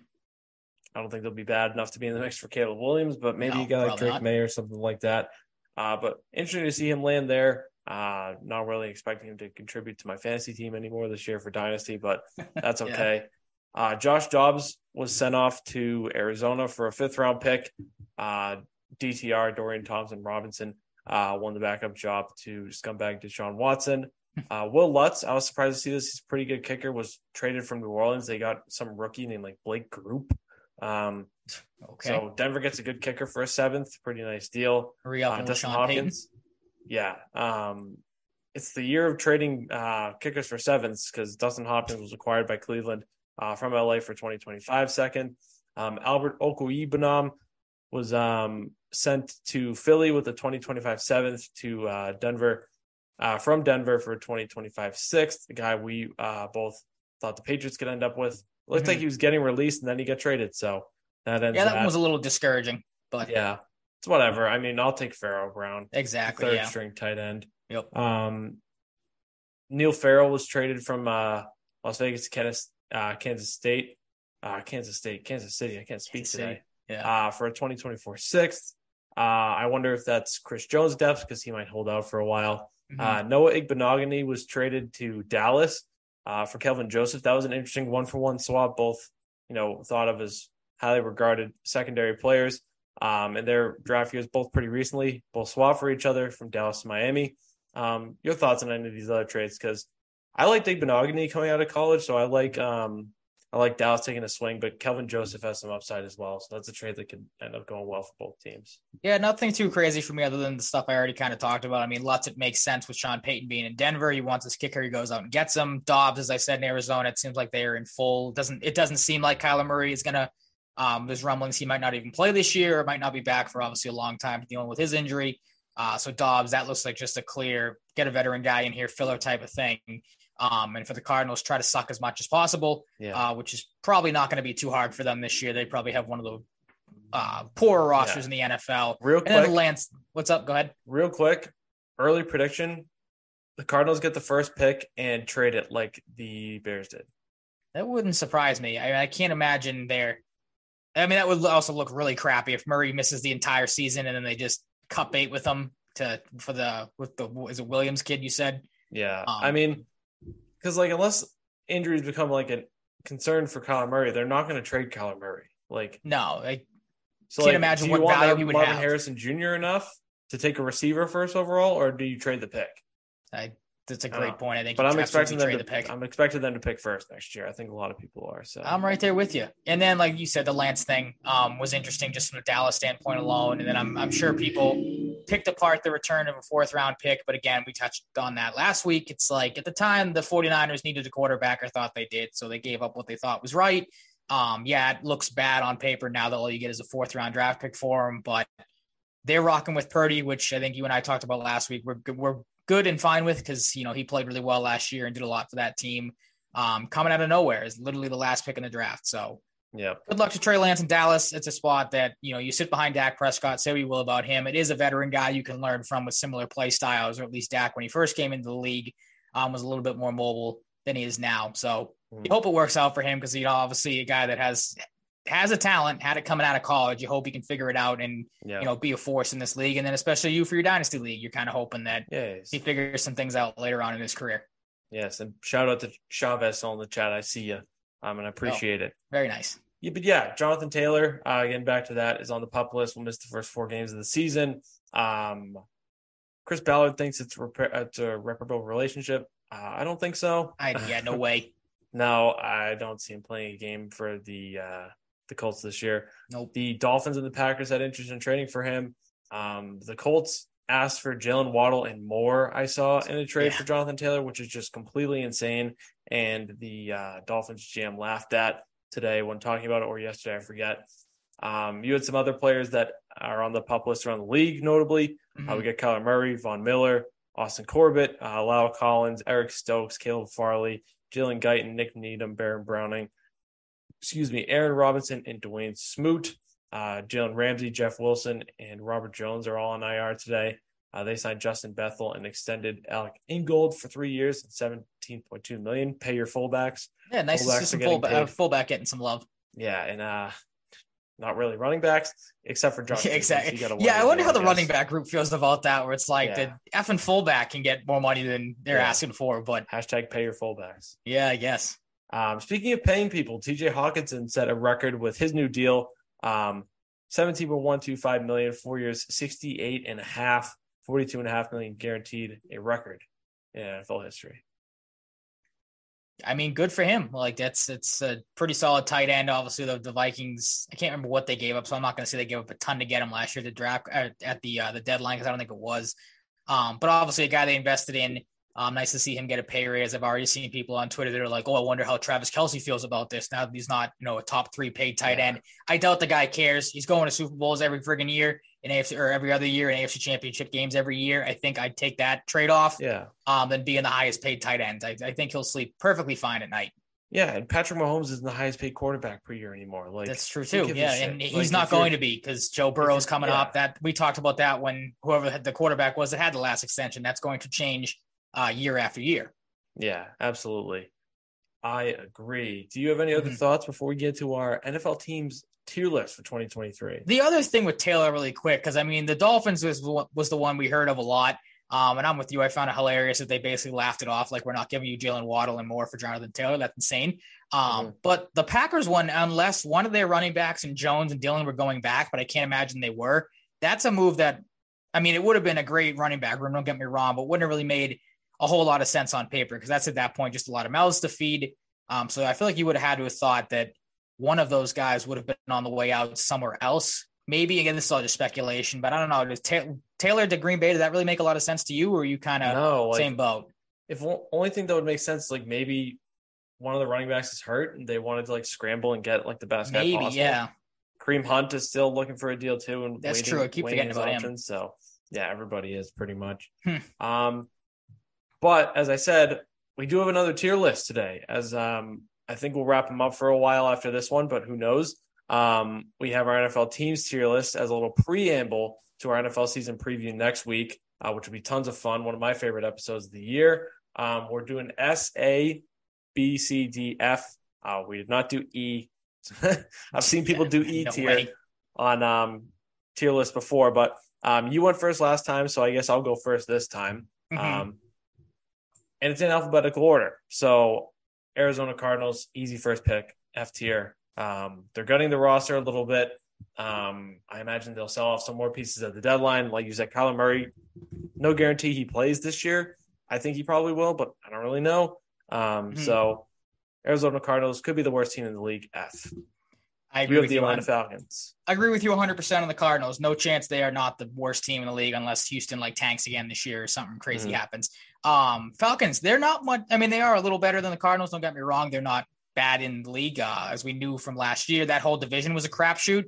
I don't think they'll be bad enough to be in the mix for Caleb Williams, but maybe no, you got like Drake not. Maye or something like that. Uh, but interesting to see him land there. Uh, not really expecting him to contribute to my fantasy team anymore this year for Dynasty, but that's okay. yeah. uh, Josh Dobbs was sent off to Arizona for a fifth round pick. Uh, DTR, Dorian Thompson Robinson, uh, won the backup job to scumbag Deshaun Watson. Uh, Wil Lutz, I was surprised to see this. He's a pretty good kicker. Was traded from New Orleans. They got some rookie named like Blake Grupe. Um, okay. So Denver gets a good kicker for a seventh. Pretty nice deal. Hurry up, uh, Dustin Hopkins. Payton. Yeah. Um, it's the year of trading uh, kickers for sevenths because Dustin Hopkins was acquired by Cleveland uh, from LA for 2025 second. Um, Albert Okwuegbunam was um, sent to Philly with a 2025 seventh to uh, Denver uh, from Denver for 2025 sixth. The guy we uh, both thought the Patriots could end up with. Looked mm-hmm. like he was getting released and then he got traded. So that ends. Yeah, that, that. was a little discouraging, but yeah, it's whatever. I mean, I'll take Pharaoh Brown. Exactly. Third yeah. string tight end. Yep. Um, Neil Farrell was traded from uh, Las Vegas to Kansas, uh, Kansas State, uh, Kansas State, Kansas City. I can't speak Kansas today. City. Yeah. Uh, for a 2024 sixth. Uh, I wonder if that's Chris Jones' depth because he might hold out for a while. Mm-hmm. Uh, Noah Igbinoghene was traded to Dallas uh, for Kelvin Joseph. That was an interesting one for one swap. Both, you know, thought of as highly regarded secondary players. Um, and their draft years both pretty recently, both swap for each other from Dallas to Miami. Um, your thoughts on any of these other trades? Because I like Igbinoghene coming out of college, so I like um, I like Dallas taking a swing, but Kelvin Joseph has some upside as well. So that's a trade that could end up going well for both teams. Yeah, nothing too crazy for me other than the stuff I already kind of talked about. I mean, lots it makes sense with Sean Payton being in Denver. He wants his kicker, he goes out and gets him. Dobbs, as I said in Arizona, it seems like they are in full. Doesn't it doesn't seem like Kyler Murray is gonna um, there's rumblings he might not even play this year, or might not be back for obviously a long time dealing with his injury. Uh, so Dobbs, that looks like just a clear get a veteran guy in here, filler type of thing. Um, and for the Cardinals, try to suck as much as possible, yeah. uh, which is probably not going to be too hard for them this year. They probably have one of the uh, poorer rosters yeah. in the NFL. Real and quick, Lance, what's up? Go ahead. Real quick, early prediction: the Cardinals get the first pick and trade it like the Bears did. That wouldn't surprise me. I, mean, I can't imagine they're. I mean, that would also look really crappy if Murray misses the entire season and then they just cut bait with them to for the with the is it Williams kid you said? Yeah, um, I mean because like unless injuries become like a concern for Kyler Murray, they're not going to trade Kyler Murray. Like no, I so, can't like, imagine what value he would Marvin have. Harrison Jr. enough to take a receiver first overall, or do you trade the pick? I that's a great point. I think, but I'm expecting them to the pick. I'm expecting them to pick first next year. I think a lot of people are. So I'm right there with you. And then, like you said, the Lance thing um, was interesting just from a Dallas standpoint alone. And then I'm I'm sure people picked apart the return of a fourth round pick. But again, we touched on that last week. It's like at the time the 49ers needed a quarterback or thought they did, so they gave up what they thought was right. Um, yeah, it looks bad on paper now that all you get is a fourth round draft pick for him, but they're rocking with Purdy, which I think you and I talked about last week. We're we're good and fine with because you know he played really well last year and did a lot for that team. Um, coming out of nowhere is literally the last pick in the draft. So yeah, good luck to Trey Lance in Dallas. It's a spot that you know you sit behind Dak Prescott. Say what you will about him, it is a veteran guy you can learn from with similar play styles, or at least Dak when he first came into the league um, was a little bit more mobile than he is now. So mm. you hope it works out for him because you know obviously a guy that has has a talent, had it coming out of college. You hope he can figure it out and yeah. you know be a force in this league. And then especially you for your dynasty league, you're kind of hoping that yes. he figures some things out later on in his career. Yes, and shout out to Chavez on the chat. I see you, um, and I appreciate oh, it. Very nice. Yeah, but yeah, Jonathan Taylor, uh, getting back to that, is on the pup list. Will miss the first four games of the season. Um, Chris Ballard thinks it's, rep- it's a reparable relationship. Uh, I don't think so. I yeah, no way. no, I don't see him playing a game for the uh, the Colts this year. Nope. The Dolphins and the Packers had interest in trading for him. Um, the Colts asked for Jaylen Waddle and more. I saw in a trade yeah. for Jonathan Taylor, which is just completely insane. And the uh, Dolphins GM laughed at today when talking about it, or yesterday, I forget. Um, you had some other players that are on the pup list around the league, notably. Mm-hmm. Uh, we got Kyler Murray, Von Miller, Austin Corbett, uh, La'el Collins, Eric Stokes, Caleb Farley, Jalen Guyton, Nick Needham, Baron Browning, excuse me, Aaron Robinson, and Dawuane Smoot. Uh, Jalen Ramsey, Jeff Wilson, and Robert Jones are all on IR today. Uh, they signed Justin Bethel and extended Alec Ingold for three years and seventeen point two million. Pay your fullbacks. Yeah, nice fullbacks to see some fullback, uh, fullback getting some love. Yeah, and uh, not really running backs except for Josh. Yeah, exactly. Yeah, I wonder how the running back group feels about that. Where it's like yeah. the effing fullback can get more money than they're yeah. asking for. But hashtag pay your fullbacks. Yeah, I guess. Um, speaking of paying people, TJ Hockenson set a record with his new deal. Um, 17.125 million, four years, 68 and a half, 42 and a half million guaranteed, a record in NFL history. I mean, good for him. Like that's it's a pretty solid tight end. Obviously, the, the Vikings. I can't remember what they gave up, so I'm not going to say they gave up a ton to get him last year to draft at, at the uh, the deadline because I don't think it was. Um, but obviously, a guy they invested in. Um, nice to see him get a pay raise. I've already seen people on Twitter that are like, "Oh, I wonder how Travis Kelce feels about this now that he's not, you know, a top three paid tight end." I doubt the guy cares. He's going to Super Bowls every friggin' year in AFC or every other year in AFC Championship games every year. I think I'd take that trade off. Yeah. Um, than being the highest paid tight end. I, I think he'll sleep perfectly fine at night. Yeah, and Patrick Mahomes isn't the highest paid quarterback per year anymore. Like that's true too. Yeah, and he's like, not going to be because Joe Burrow's coming yeah. up. That we talked about that when whoever the quarterback was that had the last extension. That's going to change uh, year after year. Yeah, absolutely. I agree. Do you have any other mm-hmm. thoughts before we get to our NFL teams tier list for 2023? The other thing with Taylor, really quick, because I mean, the Dolphins was was the one we heard of a lot. Um, and I'm with you. I found it hilarious that they basically laughed it off like we're not giving you Jaylen Waddle and more for Jonathan Taylor. That's insane. Um, mm-hmm. But the Packers one, unless one of their running backs and Jones and Dillon were going back, but I can't imagine they were. That's a move that, I mean, it would have been a great running back room. Don't get me wrong, but wouldn't have really made a whole lot of sense on paper because that's at that point just a lot of mouths to feed. Um, so I feel like you would have had to have thought that one of those guys would have been on the way out somewhere else. Maybe again, this is all just speculation, but I don't know. Does Taylor to Green Bay, did that really make a lot of sense to you, or are you kind of no, like, same boat? If only thing that would make sense, like maybe one of the running backs is hurt and they wanted to like scramble and get like the best maybe, guy possible. Yeah. Kareem Hunt is still looking for a deal too, and that's waiting, true. I keep forgetting about options, him. So yeah, everybody is pretty much. Hmm. Um, but as I said, we do have another tier list today. As um, I think we'll wrap them up for a while after this one, but who knows? Um, we have our NFL teams tier list as a little preamble to our NFL season preview next week, uh, which will be tons of fun. One of my favorite episodes of the year. Um, we're doing S, A, B, C, D, F. Uh, we did not do E. I've seen people do E no tier way. on um, tier list before, but um, you went first last time, so I guess I'll go first this time. Mm-hmm. And it's in alphabetical order. So Arizona Cardinals, easy first pick, F tier. Um, they're gutting the roster a little bit. Um, I imagine they'll sell off some more pieces at the deadline. Like you said, Kyler Murray, no guarantee he plays this year. I think he probably will, but I don't really know. Um, mm-hmm. So Arizona Cardinals could be the worst team in the league. F. I agree with the you Atlanta on, Falcons. I agree with you 100% on the Cardinals. No chance they are not the worst team in the league unless Houston like tanks again this year or something crazy mm-hmm. happens. Um, Falcons, they're not much. I mean, they are a little better than the Cardinals. Don't get me wrong; they're not bad in the league. Uh, as we knew from last year, that whole division was a crapshoot.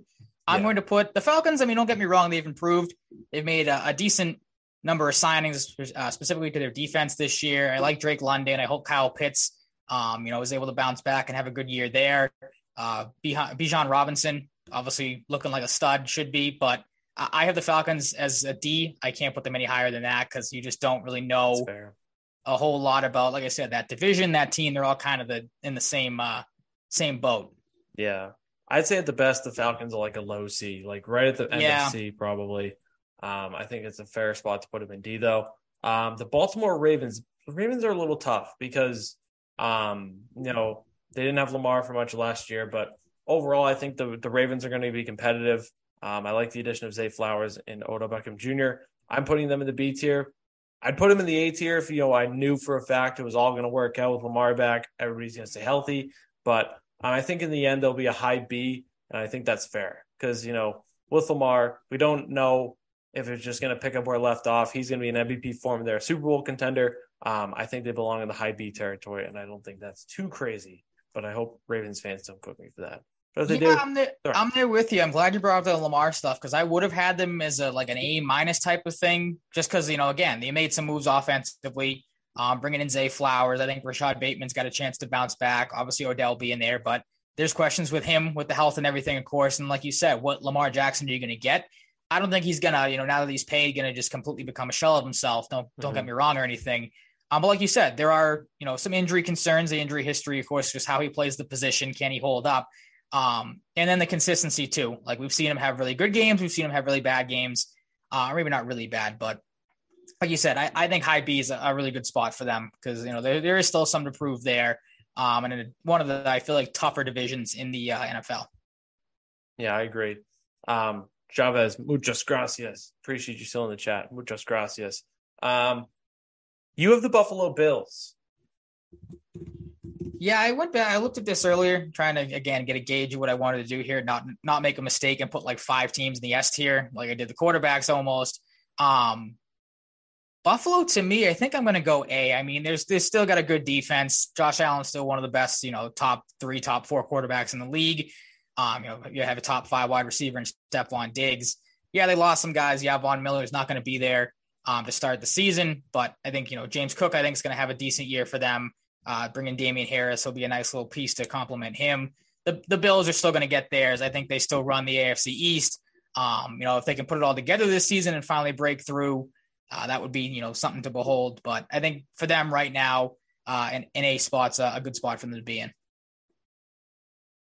I'm Yeah. going to put the Falcons. I mean, don't get me wrong; they've improved. They've made a, a decent number of signings, uh, specifically to their defense this year. I like Drake London. I hope Kyle Pitts, um, you know, is able to bounce back and have a good year there. Uh, Bijan Robinson, obviously looking like a stud, should be, but I I have the Falcons as a D. I can't put them any higher than that because you just don't really know a whole lot about, like I said, that division, that team. They're all kind of the in the same uh, same boat. Yeah. I'd say at the best, the Falcons are like a low C, like right at the end Yeah. of C, probably. Um, I think it's a fair spot to put them in D, though. Um, the Baltimore Ravens, the Ravens are a little tough because, um, you know, they didn't have Lamar for much last year, but overall, I think the, the Ravens are going to be competitive. Um, I like the addition of Zay Flowers and Odell Beckham Jr. I'm putting them in the B tier. I'd put them in the A tier if you know I knew for a fact it was all going to work out with Lamar back. Everybody's going to stay healthy, but um, I think in the end there'll be a high B, and I think that's fair because you know with Lamar we don't know if it's just going to pick up where left off. He's going to be an MVP form. They're a Super Bowl contender. Um, I think they belong in the high B territory, and I don't think that's too crazy. But I hope Ravens fans don't cook me for that. But if they yeah, do, I'm there. I'm there with you. I'm glad you brought up the Lamar stuff because I would have had them as a like an A minus type of thing, just because you know, again, they made some moves offensively, um, bringing in Zay Flowers. I think Rashod Bateman's got a chance to bounce back. Obviously, Odell being there, but there's questions with him with the health and everything, of course. And like you said, what Lamar Jackson are you going to get? I don't think he's gonna, you know, now that he's paid, gonna just completely become a shell of himself. Don't don't get Mhm. me wrong or anything. Um, but like you said, there are you know some injury concerns. The injury history, of course, just how he plays the position. Can he hold up? Um, and then the consistency too. Like we've seen him have really good games. We've seen him have really bad games. Uh, or maybe not really bad, but like you said, I, I think high B is a, a really good spot for them because you know there, there is still some to prove there. Um, and in one of the I feel like tougher divisions in the uh, NFL. Yeah, I agree. Um, Chavez, muchas gracias. Appreciate you still in the chat. Muchas gracias. Um, you have the Buffalo Bills. Yeah, I went back. I looked at this earlier, trying to again get a gauge of what I wanted to do here, not not make a mistake and put like five teams in the S tier, like I did the quarterbacks almost. Um, Buffalo to me, I think I'm going to go A. I mean, there's there's still got a good defense. Josh Allen's still one of the best, you know, top three, top four quarterbacks in the league. Um, you know, you have a top five wide receiver in Stefon Diggs. Yeah, they lost some guys. Yeah, Von Miller is not going to be there um, to start the season, but I think you know James Cook. I think is going to have a decent year for them. Uh, bringing Damien Harris will be a nice little piece to complement him. The the Bills are still going to get theirs. I think they still run the AFC East. Um, you know, if they can put it all together this season and finally break through, uh, that would be you know something to behold. But I think for them right now, uh, an, an A spot's a, a good spot for them to be in.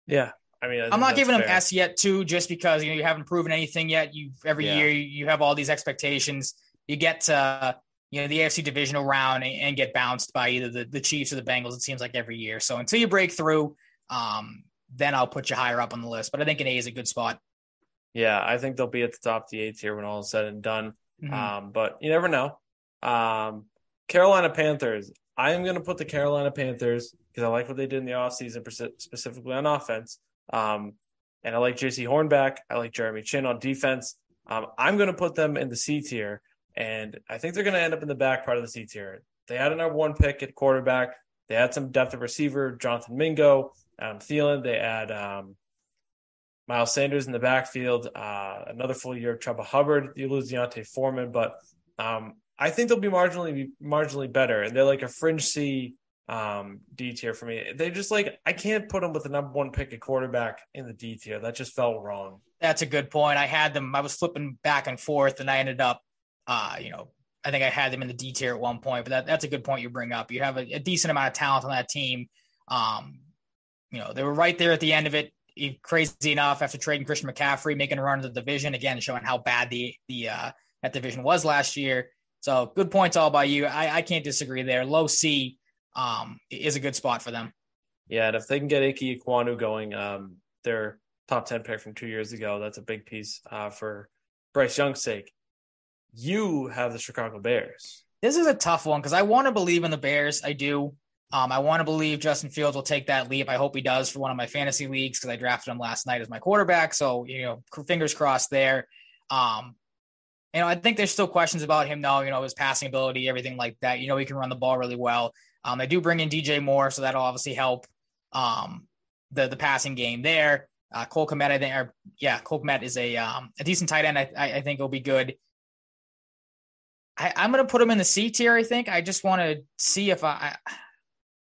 Yeah, I mean, I I'm not that's giving them. S yet, too, just because you know you haven't proven anything yet. You every Yeah. year you, you have all these expectations. You get to you know the AFC divisional round and, get bounced by either the, the Chiefs or the Bengals. It seems like every year. So until you break through, um, then I'll put you higher up on the list. But I think an A is a good spot. Yeah, I think they'll be at the top of the eighth here when all is said and done. Mhm. Um, but you never know. Um, Carolina Panthers. I am going to put the Carolina Panthers because I like what they did in the offseason, speci- specifically on offense. Um, and I like JC Hornback. I like Jeremy Chinn on defense. Um, I'm going to put them in the C tier, and I think they're going to end up in the back part of the C tier. They had a number one pick at quarterback. They had some depth at receiver, Jonathan Mingo, Adam Thielen. They had um, Miles Sanders in the backfield, uh, another full year of Chuba Hubbard. You lose D'Onta Foreman, but um, I think they'll be marginally marginally better, and they're like a fringe C um, D tier for me. They just like I can't put them with the number one pick at quarterback in the D tier. That just felt wrong. That's a good point. I had them. I was flipping back and forth, and I ended up, uh, you know, I think I had them in the D tier at one point. But that, that's a good point you bring up. You have a, a decent amount of talent on that team. Um, you know, they were right there at the end of it. Crazy enough, after trading Christian McCaffrey, making a run to the division again, showing how bad the the uh, that division was last year. So good points all by you. I, I can't disagree there. Low C um, is a good spot for them. Yeah, and if they can get Ike Ekwonu going, um, their top ten pick from two years ago, that's a big piece uh, for Bryce Young's sake. You have the Chicago Bears. This is a tough one because I want to believe in the Bears. I do. Um, I want to believe Justin Fields will take that leap. I hope he does for one of my fantasy leagues because I drafted him last night as my quarterback. So you know, fingers crossed there. Um, you know, I think there's still questions about him though. You know, his passing ability, everything like that. You know, he can run the ball really well. Um, they do bring in DJ Moore, so that'll obviously help. um, the the passing game there. Uh, Cole Kmet, I think, or yeah, Cole Kmet is a um, a decent tight end. I, I, I think will be good. I, I'm going to put him in the C tier. I think. I just want to see if I.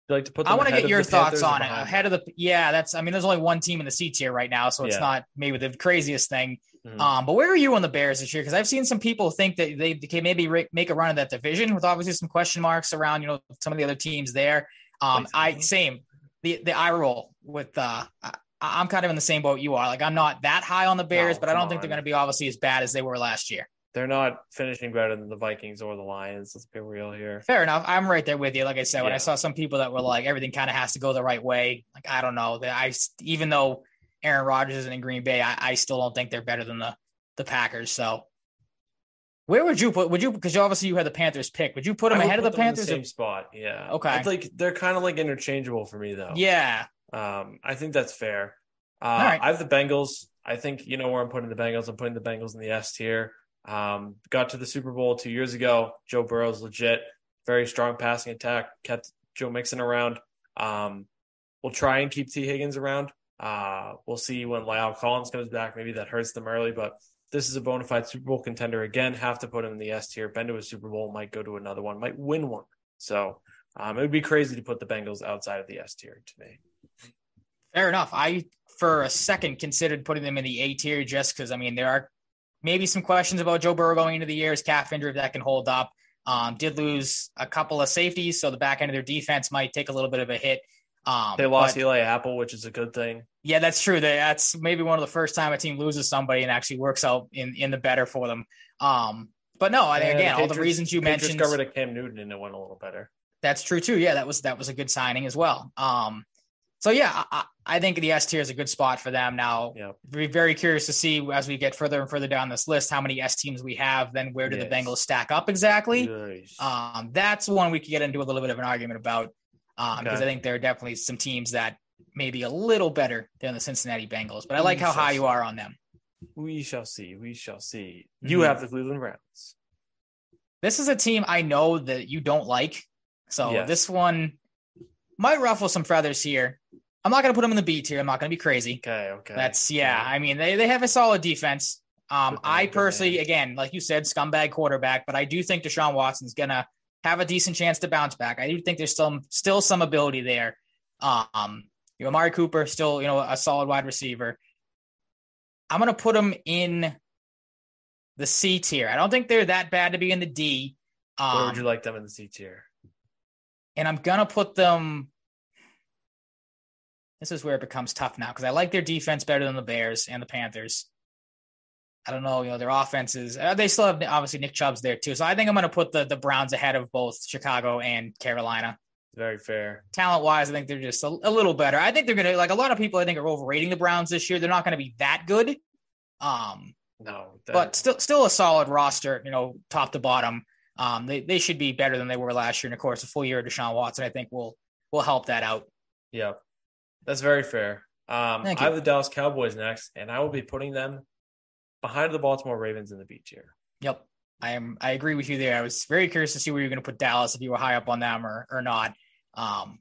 You like to put. I want to get your thoughts on it ahead of the. Yeah, that's. I mean, there's only one team in the C tier right now, so it's Yeah. not maybe the craziest thing. Mhm. Um, but where are you on the Bears this year? Because I've seen some people think that they can maybe ra- make a run of that division with obviously some question marks around you know some of the other teams there. Um, I same the the eye roll with uh, I, I'm kind of in the same boat you are. Like I'm not that high on the Bears, No, but I don't think they're going to be obviously as bad as they were last year. They're not finishing better than the Vikings or the Lions. Let's be real here. Fair enough. I'm right there with you. Like I said, when I saw some people that were like everything kind of has to go the right way. Like I don't know that I even though Aaron Rodgers isn't in Green Bay, I, I still don't think they're better than the the Packers. So where would you put? Would you because obviously you had the Panthers pick? Would you put them ahead of the Panthers? same spot. Yeah. Okay. I think they're kind of like interchangeable for me though. yeah. Um, I think that's fair. Uh, right. I have the Bengals. I think you know where I'm putting the Bengals. I'm putting the Bengals in the S tier. Um, got to the Super Bowl two years ago. Joe Burrow's legit, very strong passing attack. Kept Joe Mixon around. Um, we'll try and keep Tee Higgins around. Uh, we'll see when La'el Collins comes back. Maybe that hurts them early, but this is a bona fide Super Bowl contender again. Have to put him in the S tier. Been to a Super Bowl, might go to another one, might win one. So um, it would be crazy to put the Bengals outside of the S tier to me. Fair enough. I for a second considered putting them in the A tier just because I mean there are maybe some questions about Joe Burrow going into the year, his calf injury if that can hold up. Um, did lose a couple of safeties, so the back end of their defense might take a little bit of a hit. Um, They lost but- Eli Apple, which is a good thing. Yeah, that's true. They, that's maybe one of the first time a team loses somebody and actually works out in in the better for them. Um, but no, I think again, all the reasons you Patriots mentioned. rid of Cam Newton and it went a little better. That's true too. Yeah, that was that was a good signing as well. Um, so yeah, I, I think the S tier is a good spot for them. Now, Yep. be very curious to see as we get further and further down this list how many S teams we have. Then where do the Bengals stack up exactly? Nice. Um, that's one we could get into a little bit of an argument about um, because Okay. I think there are definitely some teams that may be a little better than the Cincinnati Bengals. But I like We how high see. you are on them. we shall see. We shall see. You Mhm. have the Cleveland Browns. This is a team I know that you don't like. So Yes. this one might ruffle some feathers here. I'm not going to put them in the B tier. I'm not going to be crazy. Okay, okay. That's yeah. I mean, they they have a solid defense. Um, I personally, again, like you said, scumbag quarterback, but I do think Deshaun Watson's gonna have a decent chance to bounce back. I do think there's some still some ability there. Um, you know, Amari Cooper still, you know, a solid wide receiver. I'm gonna put them in the C tier. I don't think they're that bad to be in the D. Um, Where would you like them in the C tier? And I'm gonna put them. This is where it becomes tough now because I like their defense better than the Bears and the Panthers. I don't know, you know, their offenses. Uh, they still have obviously Nick Chubb's there too, so I think I'm gonna put the the Browns ahead of both Chicago and Carolina. Very fair. Talent wise, I think they're just a, a little better. I think they're gonna like a lot of people. I think are overrating the Browns this year. They're not gonna be that good. Um, No, that- but still still a solid roster, you know, top to bottom. Um, they, they should be better than they were last year. And of course, a full year of Deshaun Watson, I think will will help that out. yeah, that's very fair. Um, I have the Dallas Cowboys next, and I will be putting them behind the Baltimore Ravens in the B tier. Yep. I am I agree with you there. I was very curious to see where you're going to put Dallas if you were high up on them or or not. Um,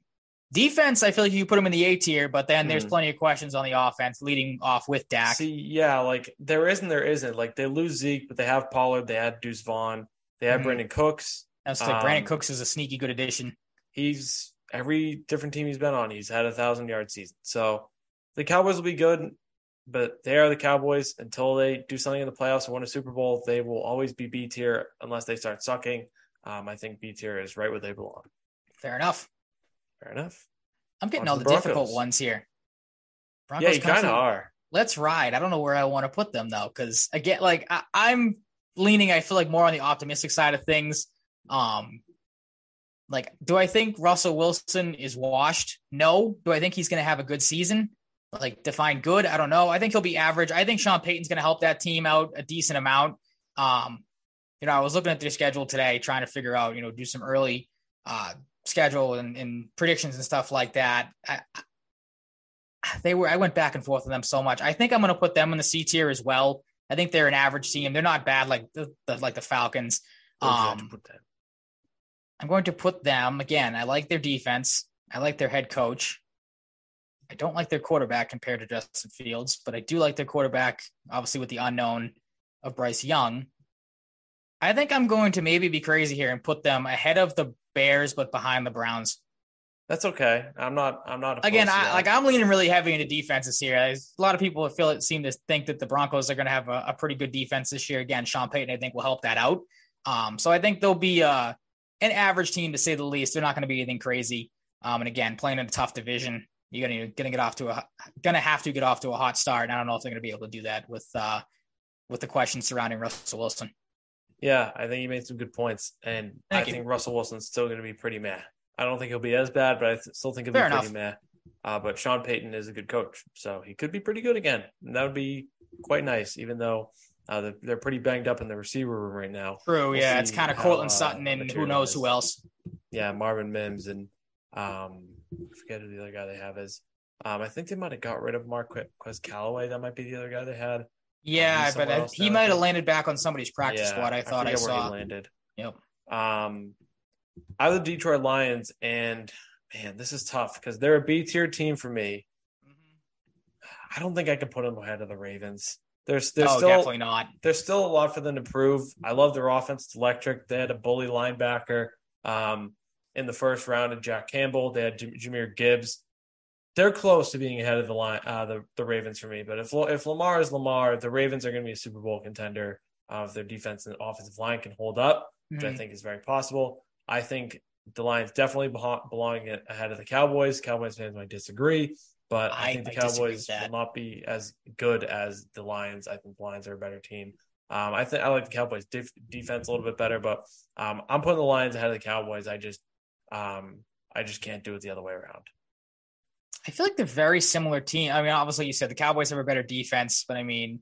defense, I feel like you put them in the A tier, but then there's Mhm. plenty of questions on the offense leading off with Dak. See, yeah, like there isn't, there isn't. Like they lose Zeke, but they have Pollard, they had Deuce Vaughn, they have Mhm. Brandin Cooks. That's like Brandin um, Cooks is a sneaky good addition. He's every different team he's been on, he's had a thousand yard season. So the Cowboys will be good, but they are the Cowboys until they do something in the playoffs or win a Super Bowl. They will always be B tier unless they start sucking. Um, I think B tier is right where they belong. Fair enough. Fair enough. I'm getting On all the difficult ones here. yeah, Broncos you kind of are. let's ride. I don't know where I want to put them though, because again, like I, I'm leaning, I feel like more on the optimistic side of things. Um, like, do I think Russell Wilson is washed? No. Do I think he's going to have a good season? Like, define good? I don't know. I think he'll be average. I think Sean Payton's going to help that team out a decent amount. Um, you know, I was looking at their schedule today, trying to figure out, you know, do some early uh, schedule and, and predictions and stuff like that. I, they were I went back and forth with them so much. I think I'm going to put them in the C tier as well. I think they're an average team. They're not bad like the, the like the Falcons. Where would you like to Um? I'm going to put them again. I like their defense. I like their head coach. I don't like their quarterback compared to Justin Fields, but I do like their quarterback, obviously with the unknown of Bryce Young. I think I'm going to maybe be crazy here and put them ahead of the Bears, but behind the Browns. That's okay. I'm not. I'm not. Again, I, like I'm leaning really heavy into defenses here. There's a lot of people feel it seem to think that the Broncos are going to have a, a, pretty good defense this year. Again, Sean Payton, I think, will help that out. Um, so I think they'll be uh, an average team to say the least. They're not going to be anything crazy. Um, and again, playing in a tough division, you're gonna gonna get off to a gonna have to get off to a hot start. And I don't know if they're gonna be able to do that with uh, with the questions surrounding Russell Wilson. Yeah, I think you made some good points, and Thank I you. think Russell Wilson's still going to be pretty meh. I don't think he'll be as bad, but I still think he'll Fair be enough. pretty meh. Uh, but Sean Payton is a good coach, so he could be pretty good again. And that would be quite nice, even though uh, they're, they're, pretty banged up in the receiver room right now. True, we'll yeah, it's kind of Courtland uh, Sutton and who knows is. who else. Yeah, Marvin Mims and um, I forget who the other guy they have is. Um, I think they might have got rid of Marquez Callaway. That might be the other guy they had. Yeah, um, but he might have landed back on somebody's practice yeah, squad. I thought I, I saw. landed. Yep. Um, I have the Detroit Lions, and man, this is tough because they're a B tier team for me. Mm-hmm. I don't think I can put them ahead of the Ravens. There's, there's oh, still definitely not. There's still a lot for them to prove. I love their offense; it's electric. They had a bully linebacker um, in the first round, of Jack Campbell. They had J- Jahmyr Gibbs they're close to being ahead of the line, uh, the the Ravens for me. But if if Lamar is Lamar, the Ravens are going to be a Super Bowl contender uh, if their defense and offensive line can hold up, which mm-hmm. I think is very possible. I think the Lions definitely belong ahead of the Cowboys. Cowboys fans might disagree, but I, I think the I Cowboys will not be as good as the Lions. I think the Lions are a better team. Um, I think I like the Cowboys def- defense a little bit better, but um, I'm putting the Lions ahead of the Cowboys. I just um, I just can't do it the other way around. I feel like they're very similar team. I mean, obviously you said the Cowboys have a better defense, but I mean,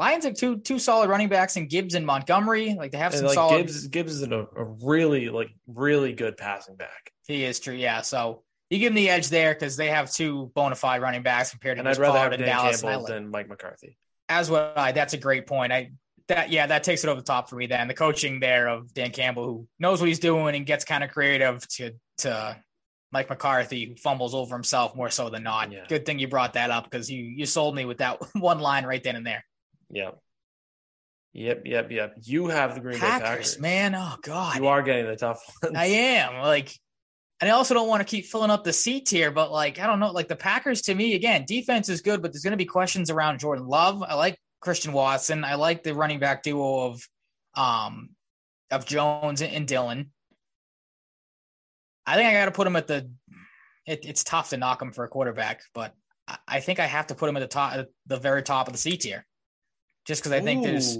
Lions have two two solid running backs in Gibbs and Montgomery. Like they have some like solid. Gibbs Gibbs is a, a, really like really good passing back. He is true, yeah. So you give him the edge there because they have two bona fide running backs compared to. And I'd rather have Dan Dallas Campbell than Mike McCarthy. As would I. That's a great point. I that yeah, that takes it over the top for me. Then the coaching there of Dan Campbell, who knows what he's doing and gets kind of creative to to Mike McCarthy who fumbles over himself more so than not. Yeah. Good thing you brought that up because you you sold me with that one line right then and there. Yep. Yep, yep, yep. You have the Green Packers, Bay Packers, man. Oh God, you are getting the tough ones. I am like, and I also don't want to keep filling up the seat here, but like, I don't know. Like the Packers, to me, again, defense is good, but there's going to be questions around Jordan Love. I like Christian Watson. I like the running back duo of, um, of Jones and Dillon. I think I got to put him at the. It, it's tough to knock him for a quarterback, but I, I think I have to put him at the top, the very top of the C tier, just because I think Ooh. there's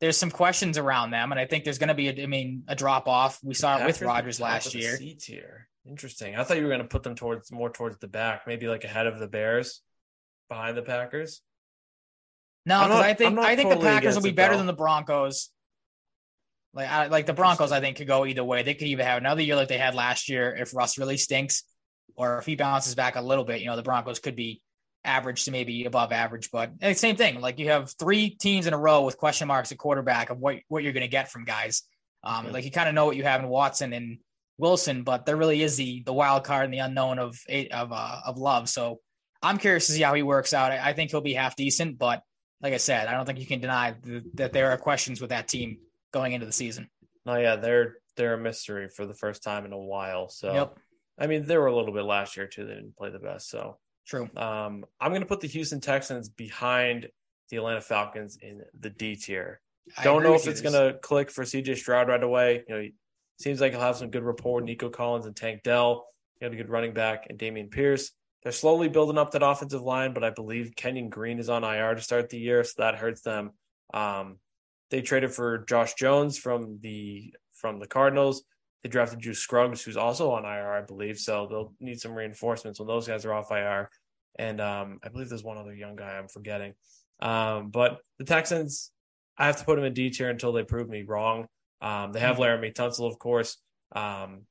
there's some questions around them, and I think there's going to be, a, I mean, a drop off. We saw it with Rodgers last year. C tier, interesting. I thought you were going to put them towards more towards the back, maybe like ahead of the Bears, behind the Packers. No, because I think I think totally the Packers will be better though. than the Broncos. Like, I, like the Broncos, I think could go either way. They could even have another year like they had last year if Russ really stinks, or if he bounces back a little bit. You know, the Broncos could be average to maybe above average, but same thing. Like you have three teams in a row with question marks at quarterback of what what you're going to get from guys. Um. Like you kind of know what you have in Watson and Wilson, but there really is the the wild card and the unknown of of uh, of Love. So I'm curious to see how he works out. I, I think he'll be half decent, but like I said, I don't think you can deny th- that there are questions with that team going into the season. Oh yeah, they're they're a mystery for the first time in a while. So yep. I mean, they were a little bit last year too. They didn't play the best. So true. Um, I'm going to put the Houston Texans behind the Atlanta Falcons in the D tier. Don't know if it's going to click for CJ Stroud right away. You know, seems like he'll have some good rapport with Nico Collins and Tank Dell. He had a good running back and Dameon Pierce. They're slowly building up that offensive line, but I believe Kenyon Green is on IR to start the year, so that hurts them. Um, they traded for Josh Jones from the from the Cardinals. They drafted Juice Scruggs, who's also on IR, I believe. So they'll need some reinforcements when those guys are off IR. And um, I believe there's one other young guy I'm forgetting. Um, but the Texans, I have to put them in D tier until they prove me wrong. Um, they have mm-hmm. Tunsil, of course. Um,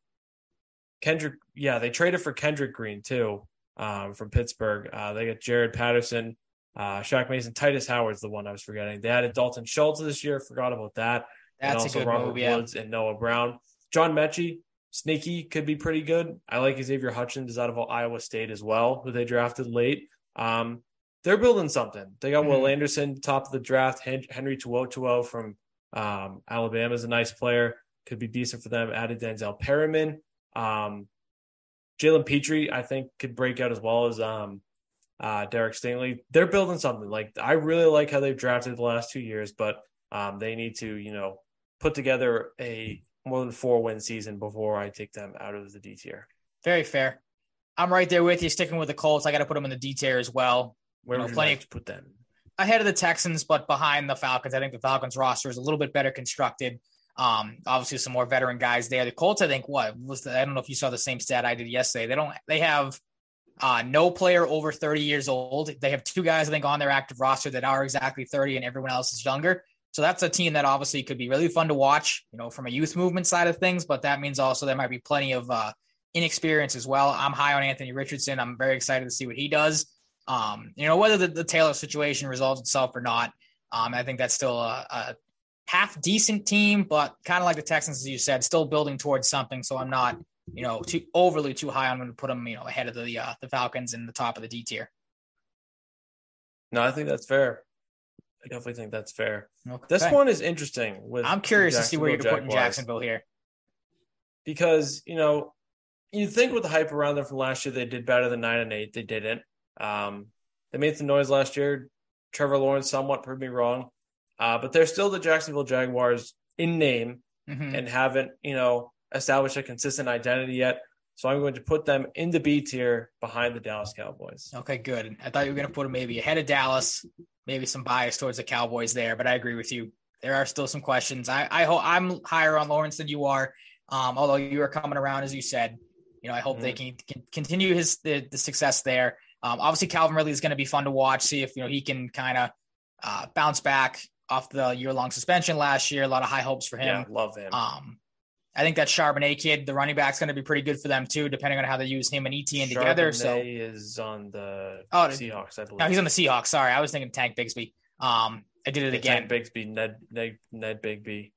Kendrick, yeah, they traded for Kendrick Green too um, from Pittsburgh. Uh, they got Jarrett Patterson, uh, Shaq Mason, Tytus Howard's the one I was forgetting. They added Dalton Schultz this year. Forgot about that. That's and also Robert move, yeah. Woods and Noah Brown. John Metchie, sneaky, could be pretty good. I like Xavier Hutchins is out of Iowa State as well, who they drafted late. Um, they're building something. They got mm-hmm. Will Anderson, top of the draft. Henry To'oTo'o from um, Alabama is a nice player. Could be decent for them. Added Denzel Perryman. Um, Jalen Pitre, I think, could break out as well as um, uh, Derek Stingley. They're building something. Like I really like how they've drafted the last two years, but um, they need to, you know, put together a more than four win season before I take them out of the D tier. Very fair. I'm right there with you, sticking with the Colts. I got to put them in the D tier as well. Where you know, would you plenty like to put them? Ahead of the Texans, but behind the Falcons. I think the Falcons roster is a little bit better constructed. Um, obviously some more veteran guys there. The Colts, I think, what was the, I don't know if you saw the same stat I did yesterday. They don't. They have uh, no player over 30 years old. They have two guys, I think, on their active roster that are exactly 30, and everyone else is younger. So that's a team that obviously could be really fun to watch, you know, from a youth movement side of things. But that means also there might be plenty of uh, inexperience as well. I'm high on Anthony Richardson. I'm very excited to see what he does. Um, you know, whether the, the Taylor situation resolves itself or not, um, I think that's still a, a half decent team, but kind of like the Texans, as you said, still building towards something. So I'm not, you know, too overly too high. I'm going to put them, you know, ahead of the uh, the Falcons in the top of the D tier. No, I think that's fair. I definitely think that's fair. Okay. This one is interesting. With I'm curious to see where you're putting Jacksonville here, because you know you think with the hype around them from last year, they did better than nine and eight. They didn't. Um, they made some noise last year. Trevor Lawrence somewhat proved me wrong, uh, but they're still the Jacksonville Jaguars in name mm-hmm. and haven't you know established a consistent identity yet. So I'm going to put them in the B tier behind the Dallas Cowboys. Okay, good. I thought you were going to put them maybe ahead of Dallas, maybe some bias towards the Cowboys there, but I agree with you. There are still some questions. I, I hope I'm higher on Lawrence than you are. Um, although you are coming around, as you said, you know, I hope mm-hmm. they can, can, continue his the, the success there. Um, obviously, Calvin Ridley is going to be fun to watch. See if you know he can kind of uh, bounce back off the year long suspension last year. A lot of high hopes for him. Yeah, love him. Um, I think that Charbonnet kid, the running back's going to be pretty good for them too, depending on how they use him and Etienne Charbonnet together. So is on the oh, Seahawks, I believe. No, he's on the Seahawks. Sorry, I was thinking Tank Bigsby. Um, I did it again. Tank Bigsby, Ned, Ned, Ned Bigby.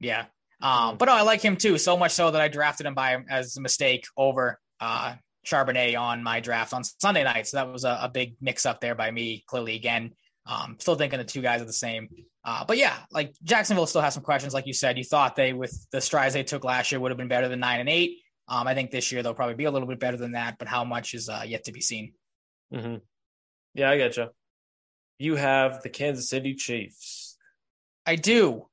Yeah. Um, but no, I like him too, so much so that I drafted him by as a mistake over uh Charbonnet on my draft on Sunday night. So that was a, a big mix up there by me. Clearly, again, um, still thinking the two guys are the same. Uh, but yeah, like Jacksonville still has some questions. Like you said, you thought they, with the strides they took last year, would have been better than nine and eight. Um, I think this year they'll probably be a little bit better than that, but how much is uh, yet to be seen. Mm-hmm. Yeah, I get you. You have the Kansas City Chiefs. I do,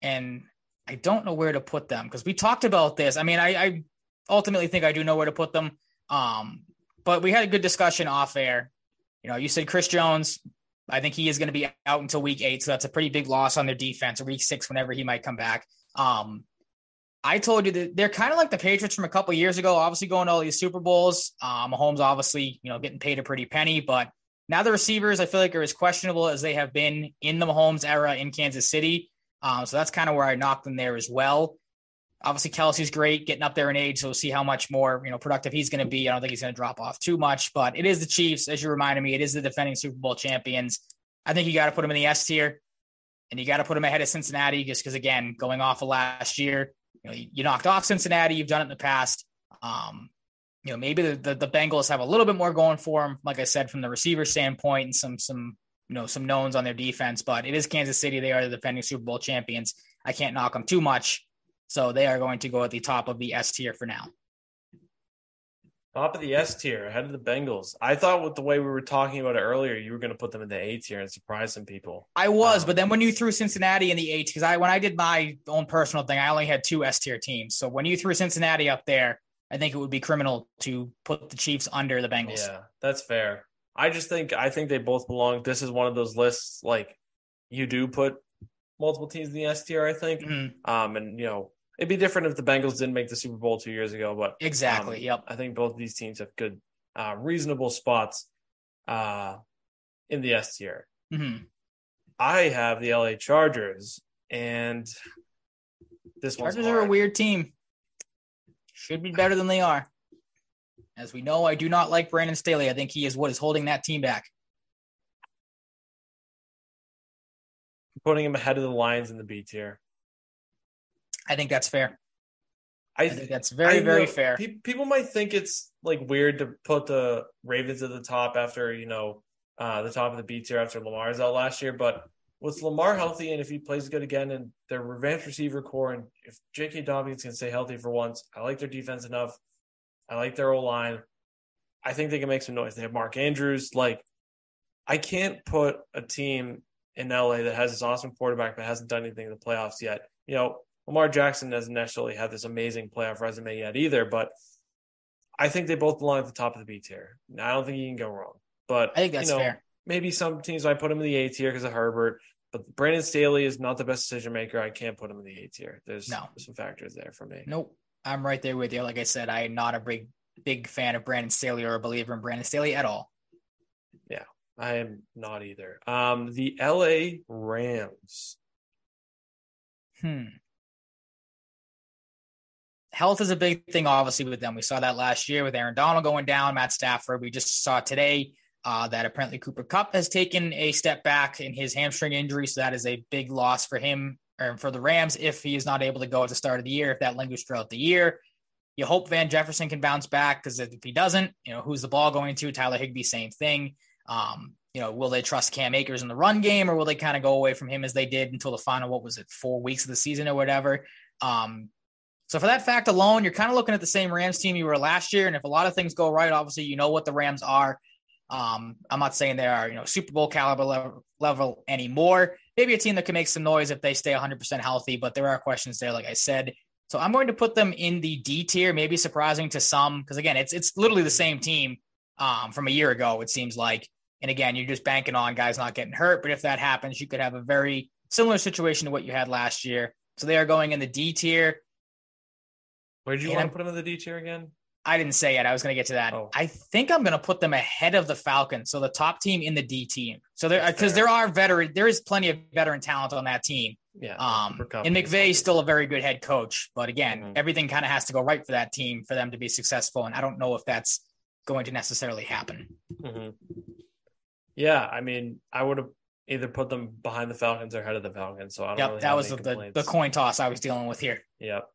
and I don't know where to put them because we talked about this. I mean, I, I, ultimately think I do know where to put them. Um, but we had a good discussion off air. You know, you said Chris Jones I think he is going to be out until week eight. So that's a pretty big loss on their defense or week six, whenever he might come back. Um, I told you that they're kind of like the Patriots from a couple years ago, obviously going to all these Super Bowls. Um, Mahomes obviously, you know, getting paid a pretty penny, but now the receivers I feel like are as questionable as they have been in the Mahomes era in Kansas City. Um, so that's kind of where I knocked them there as well. Obviously, Kelce's great, getting up there in age, so we'll see how much more you know productive he's going to be. I don't think he's going to drop off too much, but it is the Chiefs, as you reminded me. It is the defending Super Bowl champions. I think you got to put them in the S tier, and you got to put them ahead of Cincinnati, just because again, going off of last year, you know, you, knocked off Cincinnati. You've done it in the past. Um, you know, maybe the, the, the Bengals have a little bit more going for them, like I said, from the receiver standpoint, and some some you know some knowns on their defense. But it is Kansas City; they are the defending Super Bowl champions. I can't knock them too much. So they are going to go at the top of the S tier for now. Top of the S tier, ahead of the Bengals. I thought with the way we were talking about it earlier, you were going to put them in the A tier and surprise some people. I was, um, but then when you threw Cincinnati in the A tier because I when I did my own personal thing, I only had two S tier teams. So when you threw Cincinnati up there, I think it would be criminal to put the Chiefs under the Bengals. Yeah, that's fair. I just think I think they both belong. This is one of those lists like you do put multiple teams in the S tier. I think, mm-hmm. um, and you know It'd be different if the Bengals didn't make the Super Bowl two years ago, but exactly. Um, yep. I think both of these teams have good, uh, reasonable spots uh, in the S tier. Mm-hmm. I have the LA Chargers, and this Chargers are a weird team. Should be better than they are. As we know, I do not like Brandon Staley. I think he is what is holding that team back. Putting him ahead of the Lions in the B tier. I think that's fair. I, I think that's very, I very fair. pe- people might think it's like weird to put the Ravens at the top after you know uh, the top of the B tier after Lamar's out last year, but with Lamar healthy and if he plays good again and their revamped receiver core and if J.K. Dobbins can stay healthy for once, I like their defense enough. I like their O line. I think they can make some noise. They have Mark Andrews. Like, I can't put a team in LA that has this awesome quarterback but hasn't done anything in the playoffs yet. You know, Lamar Jackson doesn't necessarily have this amazing playoff resume yet either, but I think they both belong at the top of the B tier. I don't think you can go wrong. But I think that's you know, fair. Maybe some teams might put him in the A tier because of Herbert, but Brandon Staley is not the best decision maker. I can't put him in the A tier. There's No. some factors there for me. Nope. I'm right there with you. Like I said, I am not a big big fan of Brandon Staley or a believer in Brandon Staley at all. Yeah, I am not either. Um, the LA Rams. Hmm. Health is a big thing, obviously, with them. We saw that last year with Aaron Donald going down, Matt Stafford. We just saw today uh, that apparently Cooper Kupp has taken a step back in his hamstring injury. So that is a big loss for him or for the Rams if he is not able to go at the start of the year, if that lingers throughout the year. You hope Van Jefferson can bounce back because if he doesn't, you know, who's the ball going to? Tyler Higbee, same thing. Um, you know, will they trust Cam Akers in the run game or will they kind of go away from him as they did until the final, what was it, four weeks of the season or whatever? Um, so for that fact alone, you're kind of looking at the same Rams team you were last year. And if a lot of things go right, obviously, you know what the Rams are. Um, I'm not saying they are, you know, Super Bowl caliber level, anymore. Maybe a team that can make some noise if they stay 100% healthy, but there are questions there, like I said. So I'm going to put them in the D tier, maybe surprising to some, because again, it's it's literally the same team um, from a year ago. It seems like, and again, you're just banking on guys not getting hurt. But if that happens, you could have a very similar situation to what you had last year. So they are going in the D tier. Where did you And want to put them in the D tier again? I didn't say it. I was going to get to that. I think I'm going to put them ahead of the Falcons, so the top team in the D team. So there, because there are veteran, there is plenty of veteran talent on that team. Yeah. Um, and is McVay's still a very good head coach, but again, Mhm. everything kind of has to go right for that team for them to be successful. And I don't know if that's going to necessarily happen. hmm Yeah, I mean, I would have either put them behind the Falcons or ahead of the Falcons. So I don't Yep, really that was the, the coin toss I was dealing with here. Yep.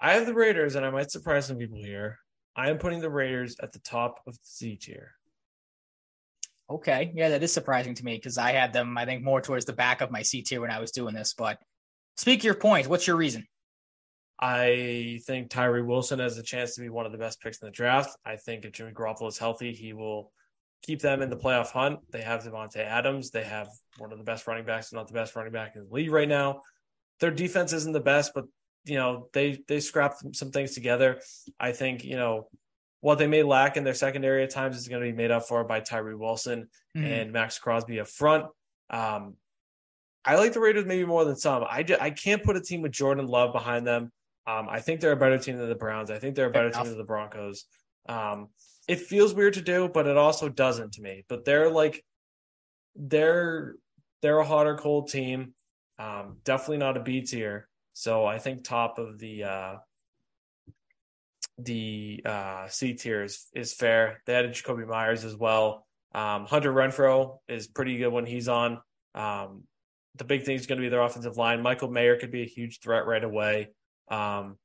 I have the Raiders, and I might surprise some people here. I am putting the Raiders at the top of the C tier. Okay, yeah, that is surprising to me because I had them, I think, more towards the back of my C tier when I was doing this. But speak your point. What's your reason? I think Tyree Wilson has a chance to be one of the best picks in the draft. I think if Jimmy Garoppolo is healthy, he will keep them in the playoff hunt. They have Davante Adams. They have one of the best running backs, if not the best running back in the league right now. Their defense isn't the best, but you know they they scrapped some things together. I think you know what they may lack in their secondary at times is going to be made up for by Tyree Wilson Mhm. and Maxx Crosby up front. Um, I like the Raiders maybe more than some. I, ju- I can't put a team with Jordan Love behind them. Um, I think they're a better team than the Browns. I think they're a better Fair team than the Broncos. Um, it feels weird to do, but it also doesn't to me. But they're like they're they're a hot or cold team. Um, definitely not a B tier. So I think top of the uh, the uh, C tier is, is fair. They added Jakobi Meyers as well. Um, Hunter Renfrow is pretty good when he's on. Um, the big thing is going to be their offensive line. Michael Mayer could be a huge threat right away. Um,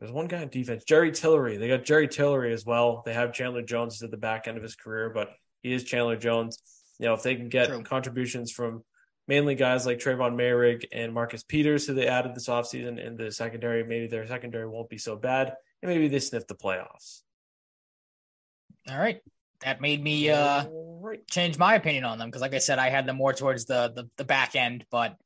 there's one guy on defense, Jerry Tillery. They got Jerry Tillery as well. They have Chandler Jones at the back end of his career, but he is Chandler Jones. You know, if they can get True. contributions from mainly guys like Tre'von Moehrig and Marcus Peters, who they added this offseason in the secondary, maybe their secondary won't be so bad. And maybe they sniff the playoffs. All right. That made me uh, change my opinion on them because, like I said, I had them more towards the the, the back end. But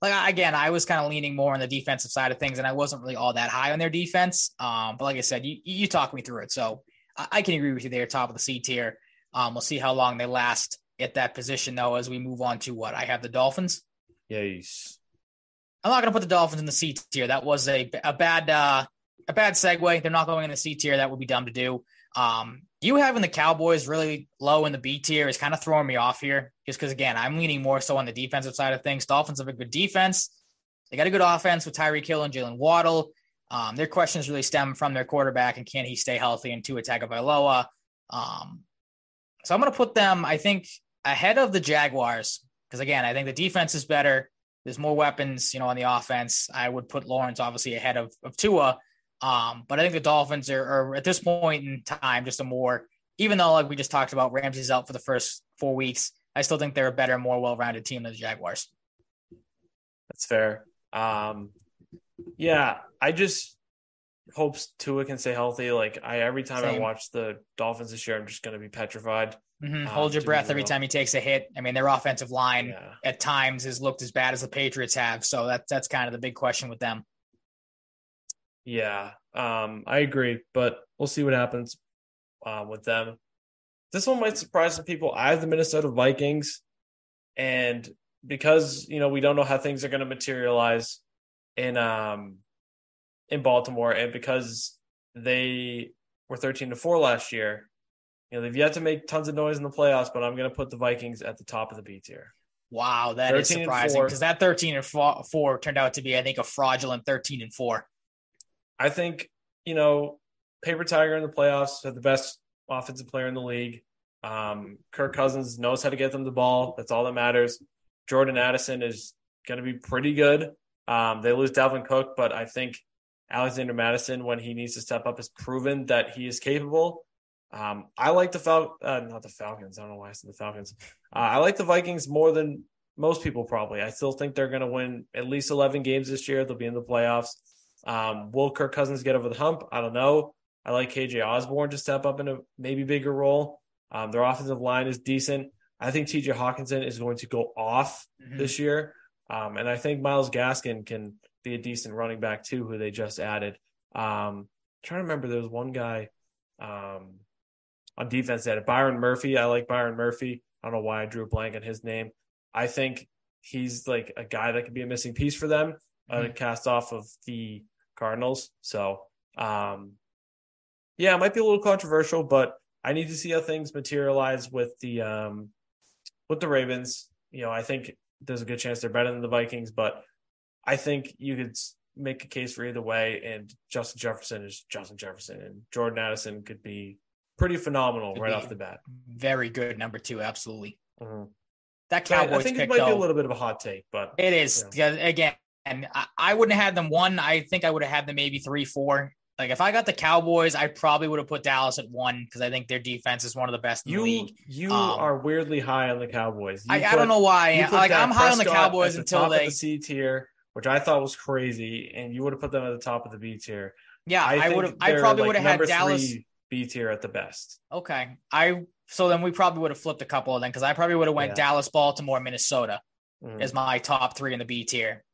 like again, I was kind of leaning more on the defensive side of things, and I wasn't really all that high on their defense. Um, but like I said, you you talked me through it, so I, I can agree with you there, top of the C tier. Um, we'll see how long they last at that position, though, as we move on to what I have the Dolphins. Yes. I'm not going to put the Dolphins in the C tier. That was a a bad uh, a bad segue. They're not going in the C tier. That would be dumb to do. Um, you having the Cowboys really low in the B tier is kind of throwing me off here, just because again I'm leaning more so on the defensive side of things. Dolphins have a good defense. They got a good offense with Tyreek Hill and Jaylen Waddle. Um, their questions really stem from their quarterback and can he stay healthy and Tua Tagovailoa. Um, so I'm going to put them, I think, ahead of the Jaguars because again, I think the defense is better. There's more weapons, you know, on the offense. I would put Lawrence obviously ahead of, of Tua. Um, but I think the Dolphins are, are at this point in time just a more, even though like we just talked about Ramsey's out for the first four weeks, I still think they're a better, more well-rounded team than the Jaguars. That's fair. Um, yeah, I just hope Tua can stay healthy. Like I, every time Same. I watch the Dolphins this year, I'm just going to be petrified. Mm-hmm. Um, Hold your breath every time he takes a hit. I mean, their offensive line yeah. at times has looked as bad as the Patriots have, so that's that's kind of the big question with them. Yeah, um, I agree, but we'll see what happens uh, with them. This one might surprise some people. I have the Minnesota Vikings, and because you know we don't know how things are going to materialize in um in Baltimore, and because they were thirteen to four last year, you know they've yet to make tons of noise in the playoffs. But I'm going to put the Vikings at the top of the B tier. Wow, that is surprising because that 13 and four, four turned out to be, I think, a fraudulent 13 and four. I think, you know, Paper Tiger in the playoffs had the best offensive player in the league. Um, Kirk Cousins knows how to get them the ball. That's all that matters. Jordan Addison is going to be pretty good. Um, they lose Dalvin Cook, but I think Alexander Mattison, when he needs to step up, has proven that he is capable. Um, I like the Fal- uh, not the Falcons. I don't know why I said the Falcons. Uh, I like the Vikings more than most people probably. I still think they're going to win at least 11 games this year. They'll be in the playoffs. Um, will Kirk Cousins get over the hump? I don't know. I like KJ Osborn to step up in a maybe bigger role. Um, their offensive line is decent. I think TJ Hockenson is going to go off mm-hmm. this year. Um, and I think Myles Gaskin can be a decent running back too, who they just added. Um, trying to remember, there was one guy um, on defense that Byron Murphy. I like Byron Murphy. I don't know why I drew a blank on his name. I think he's like a guy that could be a missing piece for them, uh, mm-hmm. uh, cast off of the Cardinals. So, um, yeah, it might be a little controversial, but I need to see how things materialize with the um, with the Ravens. You know, I think there's a good chance they're better than the Vikings, but I think you could make a case for either way. And Justin Jefferson is Justin Jefferson, and Jordan Addison could be pretty phenomenal could right off the bat. Very good number two, absolutely. Mm-hmm. That Cowboys I think pick, it might though, be a little bit of a hot take, but it is. Know. Again, and I, I wouldn't have had them one. I think I would have had them maybe three, four. Like if I got the Cowboys, I probably would have put Dallas at one because I think their defense is one of the best in you, the league. You um, are weirdly high on the Cowboys. I, put, I, don't know why. Like I'm high on the Cowboys the until they the C tier, which I thought was crazy, and you would have put them at the top of the B tier. Yeah, I, I would have. I probably like would have had Dallas B tier at the best. Okay, I so then we probably would have flipped a couple of them because I probably would have went yeah. Dallas, Baltimore, Minnesota mm. as my top three in the B tier.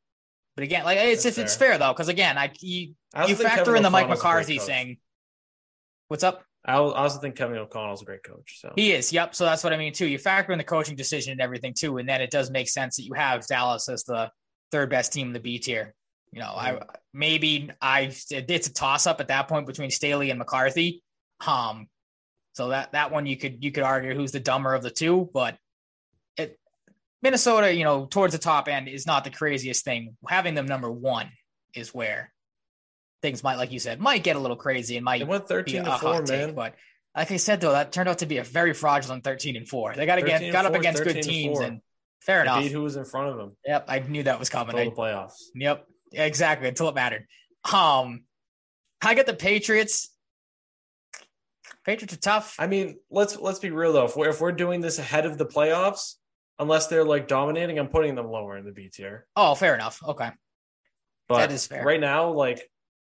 But again, like it's it's, fair. it's fair though, because again, I you, I you factor Kevin in the Mike McCarthy thing. What's up? I also think Kevin O'Connell's a great coach. So he is. Yep. So that's what I mean too. You factor in the coaching decision and everything too, and then it does make sense that you have Dallas as the third best team in the B tier. You know, mm-hmm. I maybe I it's a toss up at that point between Staley and McCarthy. Um, so that that one you could you could argue who's the dumber of the two, but it, Minnesota, you know, towards the top end is not the craziest thing. Having them number one is where things might, like you said, might get a little crazy and might they went 13 to 4, man. Take, but like I said, though, that turned out to be a very fraudulent 13 and 4. They got again got up against good teams and fair enough. Beat who was in front of them. Yep, I knew that was coming. Until the playoffs. Yep, exactly. Until it mattered. Um, I got the Patriots. Patriots are tough. I mean, let's let's be real though. If we're if we're doing this ahead of the playoffs, unless they're like dominating, I'm putting them lower in the B tier. Oh, fair enough. Okay. But that is fair. Right now, like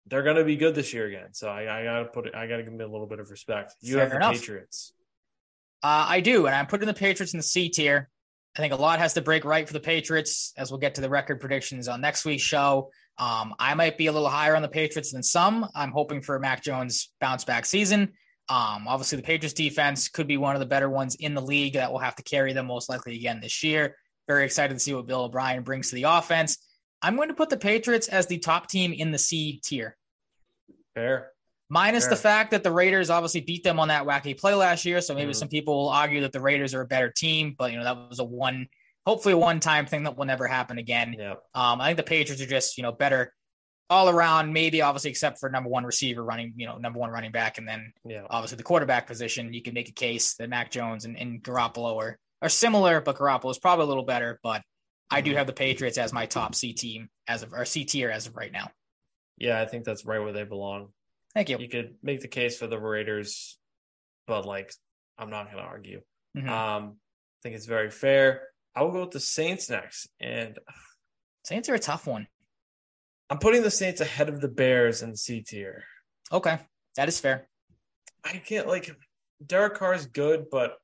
they're gonna be good this year again. So I, I gotta put it I gotta give them a little bit of respect. You fair have the enough. Patriots. Uh, I do, and I'm putting the Patriots in the C tier. I think a lot has to break right for the Patriots, as we'll get to the record predictions on next week's show. Um, I might be a little higher on the Patriots than some. I'm hoping for a Mac Jones bounce back season. Um, obviously, the Patriots defense could be one of the better ones in the league that will have to carry them most likely again this year. Very excited to see what Bill O'Brien brings to the offense. I'm going to put the Patriots as the top team in the C tier. Fair. Minus Fair. the fact that the Raiders obviously beat them on that wacky play last year. So maybe mm some people will argue that the Raiders are a better team, but you know, that was a one, hopefully a one time thing that will never happen again. Um, I think the Patriots are just, you know, better all around, maybe obviously except for number one receiver running, you know, number one running back, and then yeah. obviously the quarterback position. You can make a case that Mac Jones and, and Garoppolo are, are similar, but Garoppolo is probably a little better. But I do mm-hmm. have the Patriots as my top C team as of or C tier as of right now. Yeah, I think that's right where they belong. Thank you. You could make the case for the Raiders, but like I'm not going to argue. Mhm. Um, I think it's very fair. I will go with the Saints next, and Saints are a tough one. I'm putting the Saints ahead of the Bears in C tier. Okay, that is fair. I can't like Derek Carr is good, but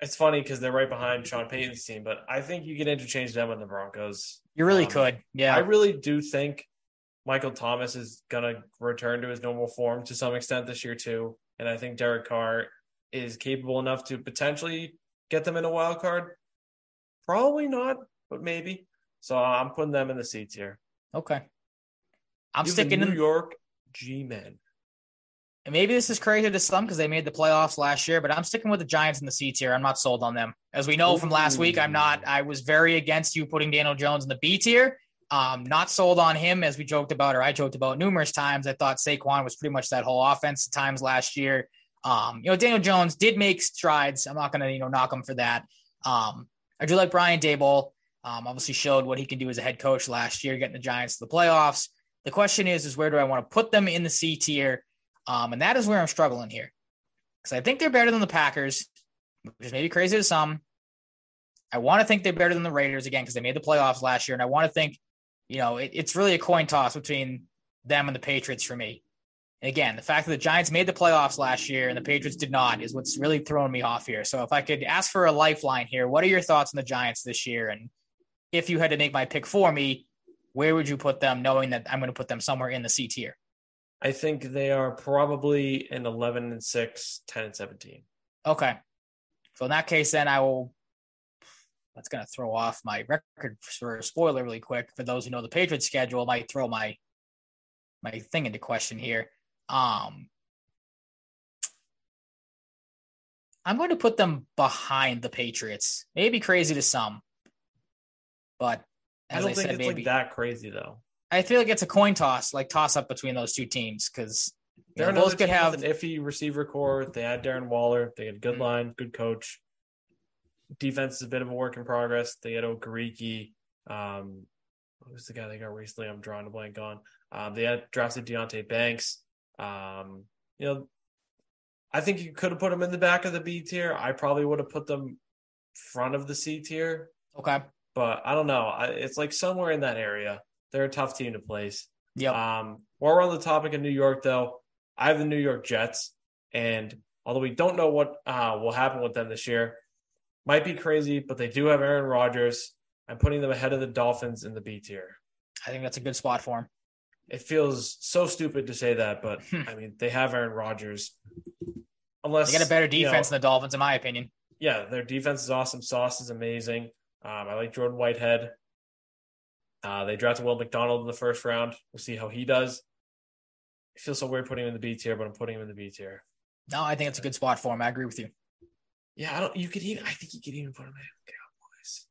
it's funny because they're right behind Sean Payton's team. But I think you can interchange them and the Broncos. You really Um, could. Yeah. I really do think Michael Thomas is gonna return to his normal form to some extent this year too, and I think Derek Carr is capable enough to potentially get them in a wild card. Probably not, but maybe. So I'm putting them in the C tier. Okay. I'm You have the sticking New in. York G-men. And maybe this is crazy to some because they made the playoffs last year, but I'm sticking with the Giants in the C tier. I'm not sold on them. As we know from last week, I'm not. I was very against you putting Daniel Jones in the B tier. Um, not sold on him, as we joked about, or I joked about numerous times. I thought Saquon was pretty much that whole offense at times last year. Um, you know, Daniel Jones did make strides. I'm not going to, you know, knock him for that. Um, I do like Brian Daboll. Um, obviously showed what he can do as a head coach last year, getting the Giants to the playoffs. The question is, is where do I want to put them in the C tier? Um, and that is where I'm struggling here. Because I think they're better than the Packers, which is maybe crazy to some. I want to think they're better than the Raiders again because they made the playoffs last year. And I want to think, you know, it, it's really a coin toss between them and the Patriots for me. And again, the fact that the Giants made the playoffs last year and the Patriots did not is what's really throwing me off here. So if I could ask for a lifeline here, what are your thoughts on the Giants this year? And if you had to make my pick for me, where would you put them, knowing that I'm going to put them somewhere in the C tier? I think they are probably an 11 and 6, 10 and 17. Okay. So in that case, then I will. That's going to throw off my record for a spoiler really quick. For those who know the Patriots schedule, might throw my my thing into question here. Um, I'm going to put them behind the Patriots. Maybe crazy to some, but I as don't I, think said, it's maybe like that crazy though. I feel like it's a coin toss, like toss up between those two teams because They're both could have an iffy receiver core. They had Darren Waller. They had Mm-hmm. good line, good coach. Defense is a bit of a work in progress. They had Okereke. Um, who's the guy they got recently? I'm drawing a blank on. Um, they had drafted Deonte Banks. Um, you know, I think you could have put them in the back of the B tier. I probably would have put them front of the C tier, okay. But I don't know. I, it's like somewhere in that area. They're a tough team to place. Yeah. Um, while we're on the topic of New York, though, I have the New York Jets, and although we don't know what uh, will happen with them this year, might be crazy, but they do have Aaron Rodgers. I'm putting them ahead of the Dolphins in the B tier. I think that's a good spot for him. It feels so stupid to say that, but Hmm. I mean they have Aaron Rodgers. Unless They get a better you know, defense than the Dolphins, in my opinion. yeah, their defense is awesome. Sauce is amazing. Um, I like Jordan Whitehead. Uh, they drafted Will McDonald in the first round. We'll see how he does. It feels so weird putting him in the B tier, but I'm putting him in the B tier. No, I think it's a good spot for him. I agree with you. Yeah, I don't. You could even. I think you could even put him in the Cowboys.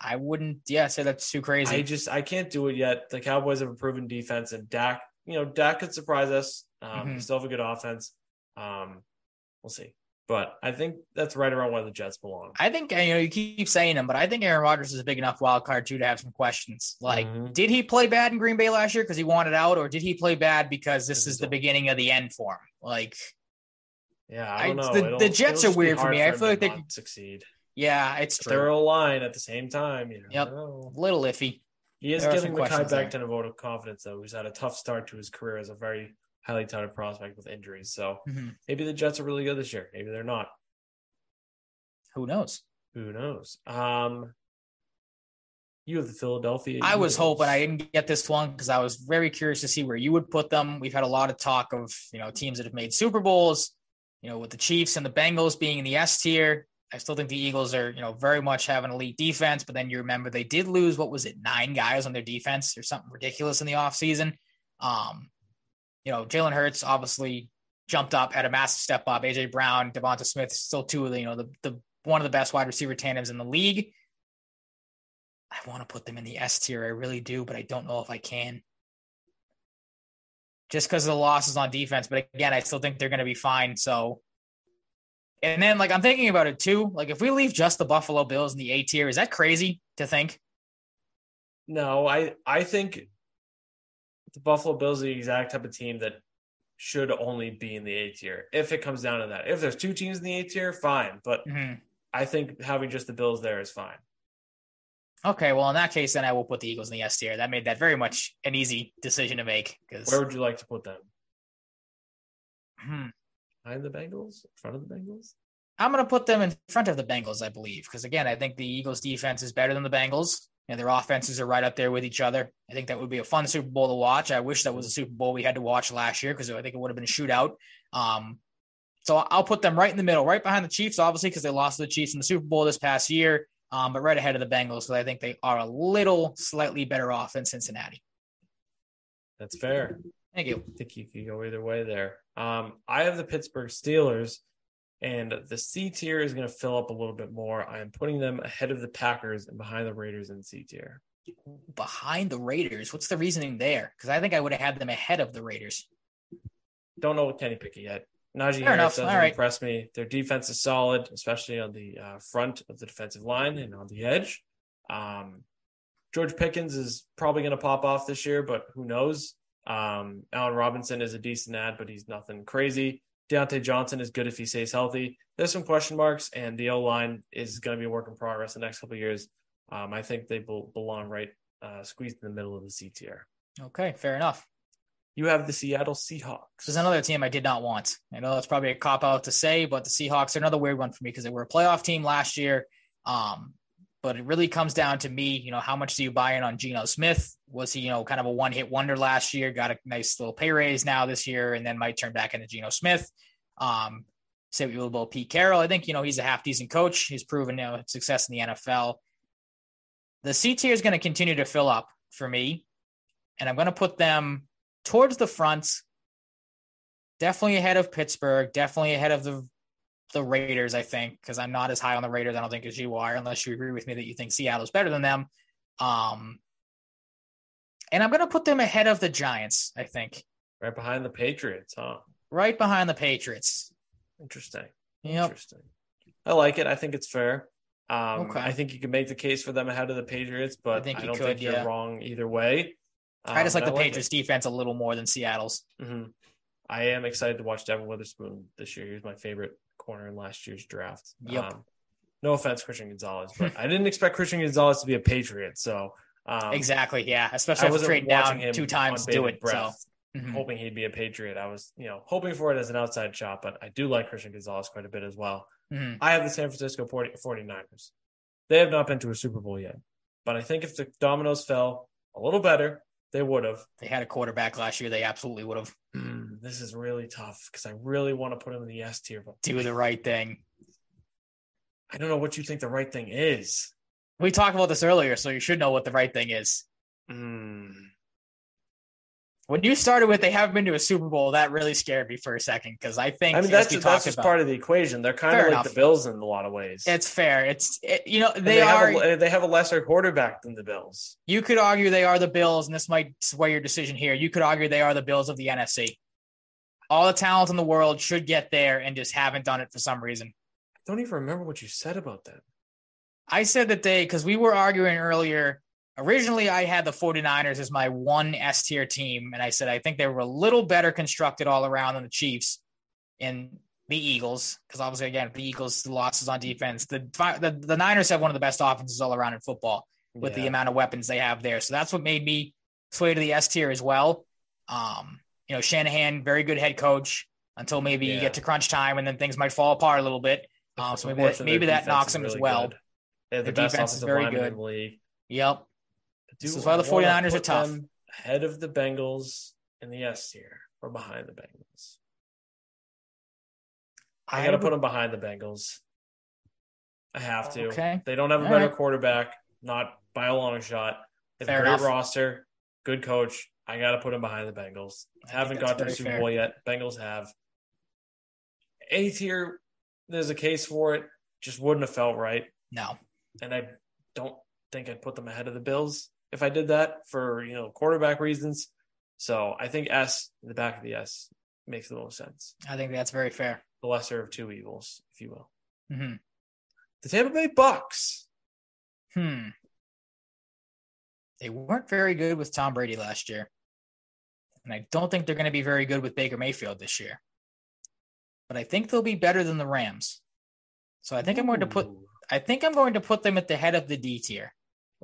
I wouldn't, yeah, say that's too crazy. I just I can't do it yet. The Cowboys have a proven defense, and Dak. You know, Dak could surprise us. Um, Mhm. Still have a good offense. Um, we'll see. But I think that's right around where the Jets belong. I think you know you keep saying him, but I think Aaron Rodgers is a big enough wild card too to have some questions. Like, Mhm. did he play bad in Green Bay last year because he wanted out, or did he play bad because this is the beginning of the end for him? Like, Yeah, I don't know. the- the Jets are weird for me. I feel like they succeed. yeah, it's But they're true. a line at the same time. You Yep. know. Little iffy. He is There giving some Mekhi. Becton a vote of confidence, though. He's had a tough start to his career as a very highly touted prospect with injuries. So Mhm. maybe the Jets are really good this year. Maybe they're not. Who knows? Who knows? Um, you have the Philadelphia. I was hoping I didn't get this one because I was very curious to see where you would put them. We've had a lot of talk of you know teams that have made Super Bowls, you know, with the Chiefs and the Bengals being in the S tier. I still think the Eagles are you know very much have an elite defense, but then you remember they did lose what was it nine guys on their defense or something ridiculous in the offseason. Um, you know, Jalen Hurts obviously jumped up, had a massive step up. AJ Brown, Devonta Smith, still two of the you know the the one of the best wide receiver tandems in the league. I want to put them in the S tier. I really do, but I don't know if I can. Just because of the losses on defense. But again, I still think they're going to be fine. So, and then like I'm thinking about it too. Like if we leave just the Buffalo Bills in the A tier, is that crazy to think? No, I I think the Buffalo Bills are the exact type of team that should only be in the A tier if it comes down to that. If there's two teams in the A tier, fine. But Mhm. I think having just the Bills there is fine. Okay, well in that case, then I will put the Eagles in the S tier. That made that very much an easy decision to make because Where would you like to put them? Hmm. Behind the Bengals? In front of the Bengals? I'm going to put them in front of the Bengals, I believe, because again, I think the Eagles' defense is better than the Bengals, and their offenses are right up there with each other. I think that would be a fun Super Bowl to watch. I wish that was a Super Bowl we had to watch last year because I think it would have been a shootout. Um, so I'll put them right in the middle, right behind the Chiefs, obviously, because they lost to the Chiefs in the Super Bowl this past year, um, but right ahead of the Bengals because I think they are a little slightly better off than Cincinnati. That's fair. Thank you. I think you could go either way there. Um, I have the Pittsburgh Steelers, and the C tier is going to fill up a little bit more. I am putting them ahead of the Packers and behind the Raiders in C tier. Behind the Raiders, what's the reasoning there? Because I think I would have had them ahead of the Raiders. Don't know what Kenny Pickett yet. Najee Fair Harris enough. doesn't All right. impress me. Their defense is solid, especially on the uh, front of the defensive line and on the edge. Um, George Pickens is probably going to pop off this year, but who knows? Um, Allen Robinson is a decent ad, but he's nothing crazy. Diontae Johnson is good if he stays healthy. There's some question marks, and the O line is going to be a work in progress the next couple of years. Um, I think they will belong right uh, squeezed in the middle of the C tier. Okay, fair enough. You have the Seattle Seahawks. This is another team I did not want. I know that's probably a cop out to say, but the Seahawks are another weird one for me because they were a playoff team last year. Um, but it really comes down to me, you know, how much do you buy in on Geno Smith? Was he, you know, kind of a one hit wonder last year, got a nice little pay raise now this year, and then might turn back into Geno Smith. Um, say you will about Pete Carroll. I think, you know, he's a half decent coach. He's proven you know, success in the NFL. The C tier is going to continue to fill up for me, and I'm going to put them towards the front, definitely ahead of Pittsburgh, definitely ahead of the the Raiders, I think, because I'm not as high on the Raiders, I don't think, as you are, unless you agree with me that you think Seattle's better than them. Um, and I'm going to put them ahead of the Giants, I think, Right behind the Patriots, huh? right behind the Patriots. Interesting. Yep. Interesting. I like it. I think it's fair. Um, Okay. I think you can make the case for them ahead of the Patriots, but I, think you don't could, think you're yeah. wrong either way. I just Um, like the and Patriots defense a little more than Seattle's. it. Mhm. I am excited to watch Devon Witherspoon this year. He's my favorite corner in last year's draft. Yep. Um, no offense, Christian Gonzalez, but I didn't expect Christian Gonzalez to be a Patriot. So um, exactly, yeah. Especially after wasn't trading watching down him two times to do it. breath, So Mhm. hoping he'd be a Patriot. I was, you know, hoping for it as an outside shot, but I do like Christian Gonzalez quite a bit as well. Mhm. I have the San Francisco 40, 49ers. They have not been to a Super Bowl yet, but I think if the dominoes fell a little better, they would have. they had a quarterback last year, they absolutely would have Mm, this is really tough because I really want to put him in the S tier, but do the right thing. I don't know what you think the right thing is. We talked about this earlier, so you should know what the right thing is. Mm, When you started with they haven't been to a Super Bowl, that really scared me for a second because I think I mean, that's, we that's just about- part of the equation. They're kind of like enough. the Bills in a lot of ways. It's fair. It's it, you know And they, are. Have a, they have a lesser quarterback than the Bills. you could argue they are the Bills, and this might sway your decision here. You could argue they are the Bills of the NFC. All the talent in the world should get there and just haven't done it for some reason. I don't even remember what you said about that. I said that they, because we were arguing earlier. Originally, I had the 49ers as my one S tier team. And I said, I think they were a little better constructed all around than the Chiefs and the Eagles. Because obviously, again, the Eagles' losses on defense. The, the, the Niners have one of the best offenses all around in football with the amount of weapons they have there. So that's what made me sway to the S tier as well. Um, you know, Shanahan, very good head coach until maybe you get to crunch time and then things might fall apart a little bit. Um, so maybe that, maybe that knocks him them as well. The defense is very good. in the league. Yep. Do This is why the I wanna 49ers are tough. Ahead of the Bengals in the S tier or behind the Bengals. I got to put them behind the Bengals. I have to. Okay. They don't have a All better right. quarterback, not by a long shot. They have Fair a great enough. roster, good coach. I got to put them behind the Bengals. I Haven't got to the Super. Bowl yet. Bengals have. A tier, there's a case for it. Just wouldn't have felt right. No. and I don't think I'd put them ahead of the Bills if I did that for you know quarterback reasons. So I think S in the back of the S makes the most sense. I think that's very fair. The lesser of two evils, if you will. hmm The Tampa Bay Bucks. Hmm. They weren't very good with Tom Brady last year. And I don't think they're going to be very good with Baker Mayfield this year. But I think they'll be better than the Rams. So I think I'm going to put I think I'm going to put them at the head of the D tier.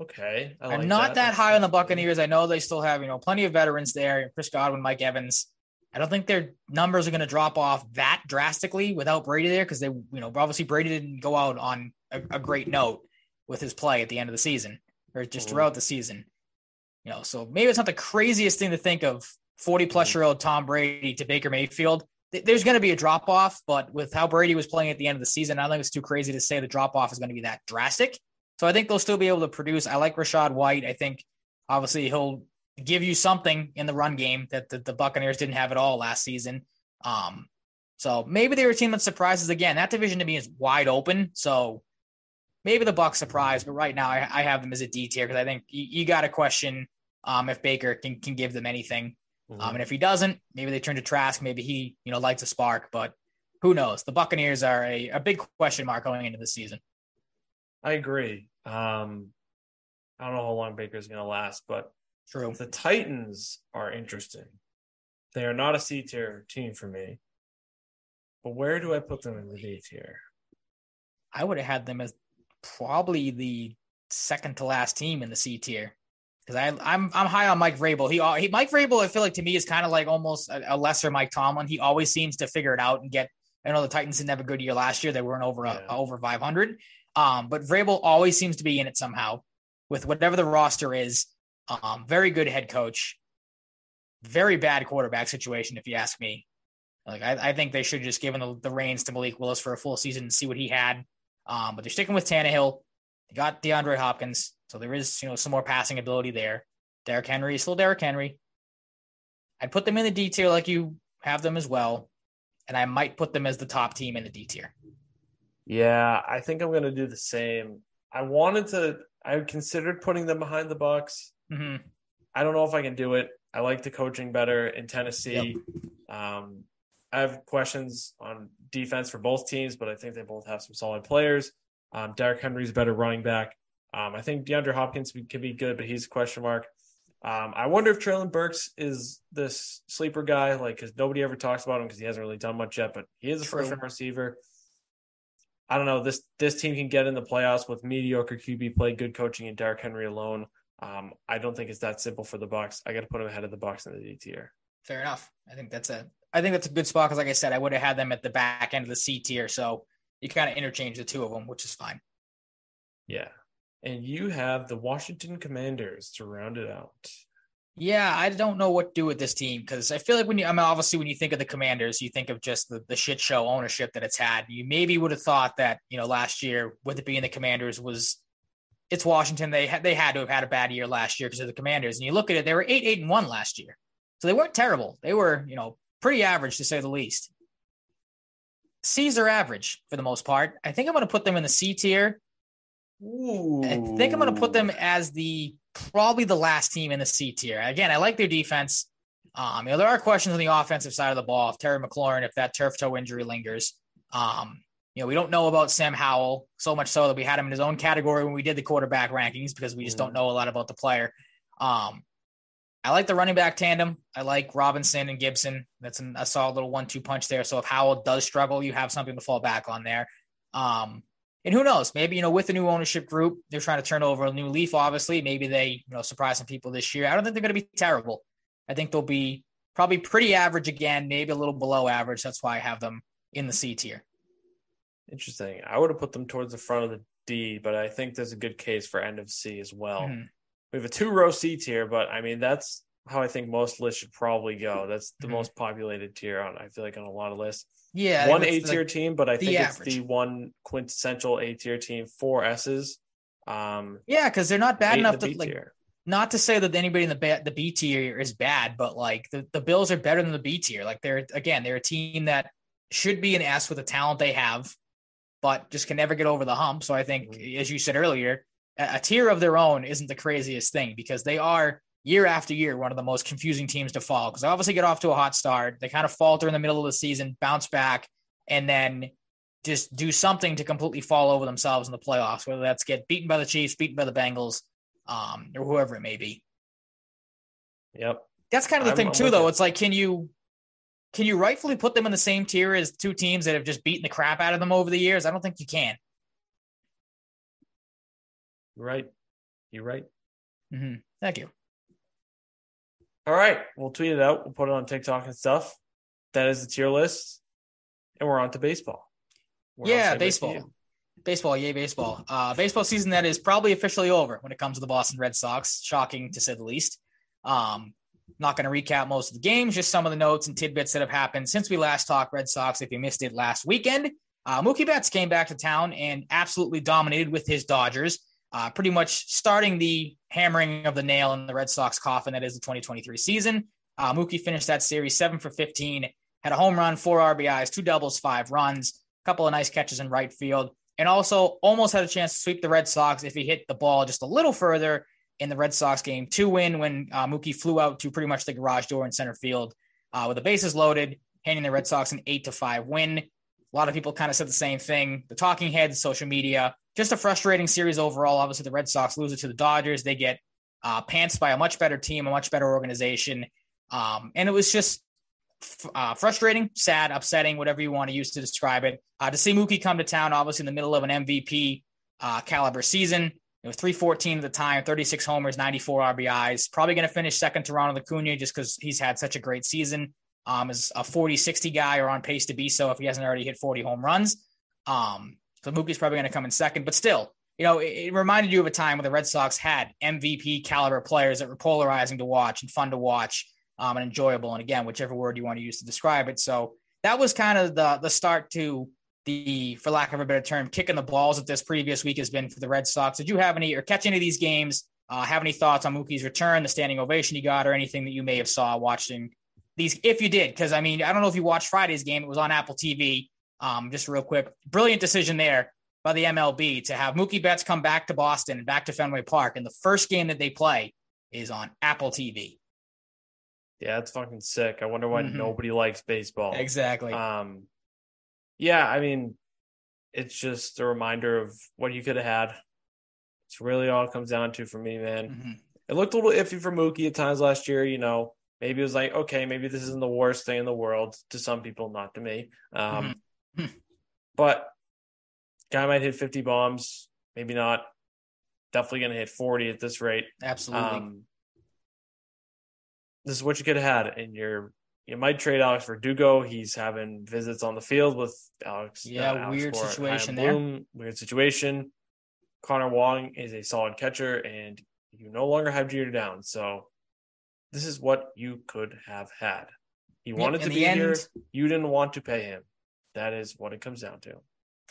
Okay. I I'm like not that, that high on the Buccaneers. I know they still have, you know, plenty of veterans there, Chris Godwin, Mike Evans. I don't think their numbers are going to drop off that drastically without Brady there because they, you know, obviously Brady didn't go out on a, a, great note with his play at the end of the season or just throughout the season. You know, so maybe it's not the craziest thing to think of 40 plus year old Tom Brady to Baker Mayfield. There's going to be a drop off, but with how Brady was playing at the end of the season, I don't think it's too crazy to say the drop off is going to be that drastic. So I think they'll still be able to produce. I like Rachaad White. I think obviously he'll give you something in the run game that the, the Buccaneers didn't have at all last season. Um, so maybe they're a team that surprises again. That division to me is wide open. So maybe the Bucks surprise, but right now I, I have them as a D tier because I think you, you got to question um, if Baker can can give them anything. Mm-hmm. Um, and if he doesn't, maybe they turn to Trask. Maybe he you know lights a spark, but who knows? The Buccaneers are a, a big question mark going into the season. I agree. Um, I don't know how long Baker's going to last, but True. The Titans are interesting. They are not a C tier team for me. But where do I put them in the D tier? I would have had them as probably the second to last team in the C tier because I I'm I'm high on Mike Vrabel. He, he Mike Vrabel I feel like to me is kind of like almost a, a, lesser Mike Tomlin. He always seems to figure it out and get. I know the Titans didn't have a good year last year; they weren't over yeah. uh, over 500. Um, but Vrabel always seems to be in it somehow with whatever the roster is. Um, very good head coach. Very bad quarterback situation, if you ask me. Like I, I think they should have just given the, the reins to Malik Willis for a full season and see what he had. Um, but they're sticking with Tannehill. They got DeAndre Hopkins, so there is you know some more passing ability there. Derrick Henry is still Derrick Henry. I'd put them in the D tier like you have them as well, and I might put them as the top team in the D tier. Yeah, I think I'm going to do the same. I wanted to. I considered putting them behind the Bucs. Mm-hmm. I don't know if I can do it. I like the coaching better in Tennessee. Yep. Um, I have questions on defense for both teams, but I think they both have some solid players. Um, Derrick Henry's better running back. Um, I think DeAndre Hopkins could be good, but he's a question mark. Um, I wonder if Treylon Burks is this sleeper guy, like because nobody ever talks about him because he hasn't really done much yet. But he is a first round receiver. I don't know. This this team can get in the playoffs with mediocre QB play, good coaching, and Derrick Henry alone. Um, I don't think it's that simple for the Bucs. I got to put them ahead of the Bucs in the D tier. Fair enough. I think that's a. I think that's a good spot because, like I said, I would have had them at the back end of the C tier. So you kind of interchange the two of them, which is fine. Yeah, and you have the Washington Commanders to round it out. Yeah, I don't know what to do with this team because I feel like when you, I mean, obviously when you think of the Commanders, you think of just the, the shit show ownership that it's had. You maybe would have thought that you know last year with it being the Commanders was it's Washington. They had they had to have had a bad year last year because of the Commanders. And you look at it, they were eight eight and one last year, so they weren't terrible. They were you know pretty average to say the least. C's are average for the most part. I think I'm going to put them in the C tier. Ooh. I think I'm going to put them as the probably the last team in the C tier. Again, I like their defense. Um, you know, there are questions on the offensive side of the ball. If Terry McLaurin, if that turf toe injury lingers, um, you know, we don't know about Sam Howell so much so that we had him in his own category when we did the quarterback rankings because we just don't mm. know a lot about the player. Um, I like the running back tandem. I like Robinson and Gibson. That's an, a solid little one-two punch there. So if Howell does struggle, you have something to fall back on there. Um, and who knows? Maybe you know, with the new ownership group, they're trying to turn over a new leaf. Obviously, maybe they you know surprise some people this year. I don't think they're going to be terrible. I think they'll be probably pretty average again, maybe a little below average. That's why I have them in the C tier. Interesting. I would have put them towards the front of the D, but I think there's a good case for end of C as well. Mm-hmm. We have a two row C tier, but I mean that's how I think most lists should probably go. That's the mm-hmm. most populated tier on I feel like on a lot of lists. Yeah, one A tier team, but I think average. it's the one quintessential A tier team, four S's. Um, yeah, because they're not bad enough to like. Not to say that anybody in the B, the B tier is bad, but like the, the Bills are better than the B tier. Like they're again, they're a team that should be an S with the talent they have but just can never get over the hump. So I think, mm-hmm. as you said earlier, a, a tier of their own isn't the craziest thing because they are year after year one of the most confusing teams to follow because they obviously get off to a hot start. They kind of falter in the middle of the season, bounce back, and then just do something to completely fall over themselves in the playoffs, whether that's get beaten by the Chiefs, beaten by the Bengals, um, or whoever it may be. Yep. That's kind of the I'm- thing too, though. you. It's like, can you can you rightfully put them in the same tier as two teams that have just beaten the crap out of them over the years? I don't think you can. You're right. You're right. hmm Thank you. All right. We'll tweet it out. We'll put it on TikTok and stuff. That is the tier list. And we're on to baseball. Else yeah, baseball. Baseball, yay, baseball. Uh, baseball season that is probably officially over when it comes to the Boston Red Sox. Shocking to say the least. Um, not going to recap most of the games, just some of the notes and tidbits that have happened since we last talked Red Sox. If you missed it last weekend, uh, Mookie Betts came back to town and absolutely dominated with his Dodgers, uh, pretty much starting the hammering of the nail in the Red Sox coffin that is the 2023 season. Uh, Mookie finished that series seven for 15, had a home run, four RBIs, two doubles, five runs, a couple of nice catches in right field, and also almost had a chance to sweep the Red Sox if he hit the ball just a little further in the Red Sox game two win when uh, Mookie flew out to pretty much the garage door in center field uh, with the bases loaded, handing the Red Sox an eight to five win. A lot of people kind of said the same thing. The talking heads, social media, just a frustrating series overall. Obviously, the Red Sox lose it to the Dodgers. They get uh, pantsed by a much better team, a much better organization. Um, and it was just uh, frustrating, sad, upsetting, whatever you want to use to describe it. Uh, to see Mookie come to town, obviously in the middle of an MVP uh, caliber season. It was 314 at the time, 36 homers, 94 RBIs. Probably going to finish second to Ronald Acuna just because he's had such a great season. Um, is a 40 60 guy or on pace to be so if he hasn't already hit 40 home runs. Um, so Mookie's probably going to come in second, but still, you know, it, it reminded you of a time when the Red Sox had MVP caliber players that were polarizing to watch and fun to watch um, and enjoyable. And again, whichever word you want to use to describe it. So that was kind of the the start to the, for lack of a better term, kicking the balls that this previous week has been for the Red Sox. Did you have any or catch any of these games? Uh, have any thoughts on Mookie's return, the standing ovation he got, or anything that you may have saw watching these? If you did, because I mean, I don't know if you watched Friday's game; it was on Apple TV. Um, just real quick, brilliant decision there by the MLB to have Mookie Betts come back to Boston and back to Fenway Park, and the first game that they play is on Apple TV. Yeah, it's fucking sick. I wonder why Mhm. nobody likes baseball. Exactly. Um, yeah, I mean, it's just a reminder of what you could have had. It's really all it comes down to for me, man. Mhm. It looked a little iffy for Mookie at times last year. You know, maybe it was like, okay, maybe this isn't the worst thing in the world to some people, not to me. Um, But guy might hit 50 bombs, maybe not. Definitely going to hit 40 at this rate. Absolutely. Um, this is what you could have had, and you're you might trade Alex Verdugo. He's having visits on the field with Alex. Yeah, uh, Alex weird situation there. Bloom, Weird situation. Connor Wong is a solid catcher, and you no longer have Jeter Downs. So this is what you could have had. He wanted in to be here. You didn't want to pay him. That is what it comes down to.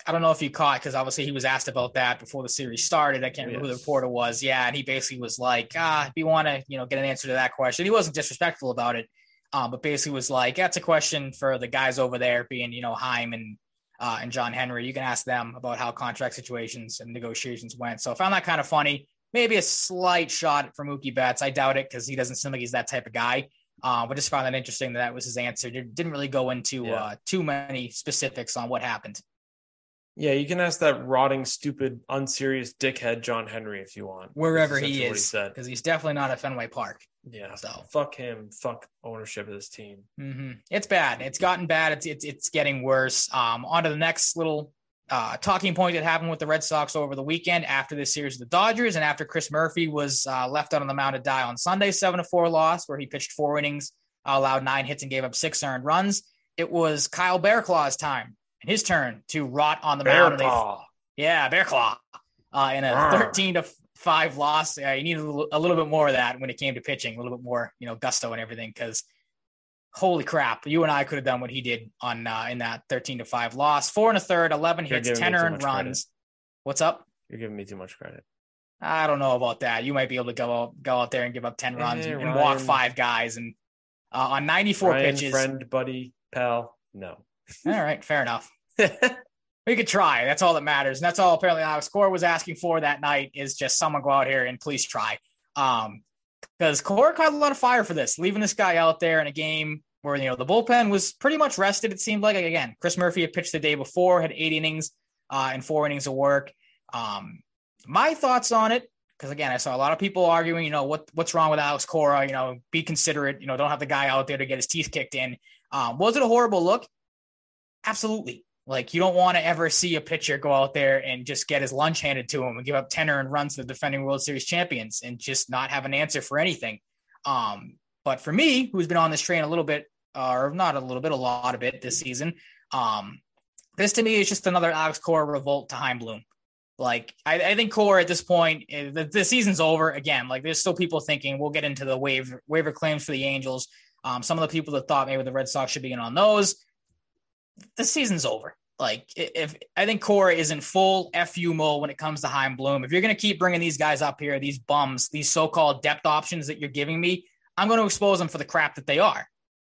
I don't know if you caught because obviously he was asked about that before the series started. I can't remember who the reporter was. Yeah, and he basically was like, "Ah, if you want to, you know, get an answer to that question." He wasn't disrespectful about it, um, but basically was like, "That's a question for the guys over there, being you know Chaim and uh, and John Henry. You can ask them about how contract situations and negotiations went." So I found that kind of funny. Maybe a slight shot for Mookie Betts. I doubt it because he doesn't seem like he's that type of guy. Uh, but just found that interesting that that was his answer. Did- Didn't really go into Yeah. uh, too many specifics on what happened. Yeah, you can ask that rotting, stupid, unserious dickhead John Henry if you want. wherever he is, because he's definitely not at Fenway Park. Yeah. So. fuck him. Fuck ownership of this team. hmm It's bad. It's gotten bad. It's it's it's getting worse. Um, on to the next little uh, talking point that happened with the Red Sox over the weekend after this series of the Dodgers, and after Chris Murphy was uh, left out on the mound to die on Sunday, seven to four loss, where he pitched four innings, allowed nine hits, and gave up six earned runs. It was Kyle Barraclough's time and his turn to rot on the mound. and they- Bearclaw. yeah, Bear Claw. Uh, in a Rawr. 13 to 5 loss. Uh, you needed a little, a little bit more of that when it came to pitching, a little bit more, you know, gusto and everything. Because holy crap, you and I could have done what he did on uh, in that 13 to 5 loss. Four and a third, 11 You're hits, 10 earned much credit. runs. What's up? You're giving me too much credit. I don't know about that. You might be able to go out, go out there and give up 10 runs Eh, and, and walk five guys. And uh, on 94 Ryan, pitches. friend, buddy, pal. No. All right, fair enough. we could try. That's all that matters. And that's all apparently Alex Cora was asking for that night is just someone go out here and please try. Um, because Cora caught a lot of fire for this, leaving this guy out there in a game where you know the bullpen was pretty much rested. It seemed like again, Chris Murphy had pitched the day before, had eight innings uh, and four innings of work. Um, my thoughts on it, because again, I saw a lot of people arguing, you know, what what's wrong with Alex Cora? You know, be considerate. You know, don't have the guy out there to get his teeth kicked in. Um, was it a horrible look? Absolutely. Like you don't want to ever see a pitcher go out there and just get his lunch handed to him and give up tenor and runs to the defending World Series champions and just not have an answer for anything. Um, but for me, who's been on this train a little bit, or not a little bit, a lot of it this season, um, this to me is just another Alex Cora revolt to Chaim Bloom. Like I, I think Cora at this point, eh, the, the, season's over again. Like there's still people thinking we'll get into the waiver waiver claims for the Angels. Um, some of the people that thought maybe the Red Sox should be in on those. The season's over. Like if I think Cora is in full fu mode when it comes to Chaim Bloom. If you're going to keep bringing these guys up here, these bums, these so-called depth options that you're giving me, I'm going to expose them for the crap that they are.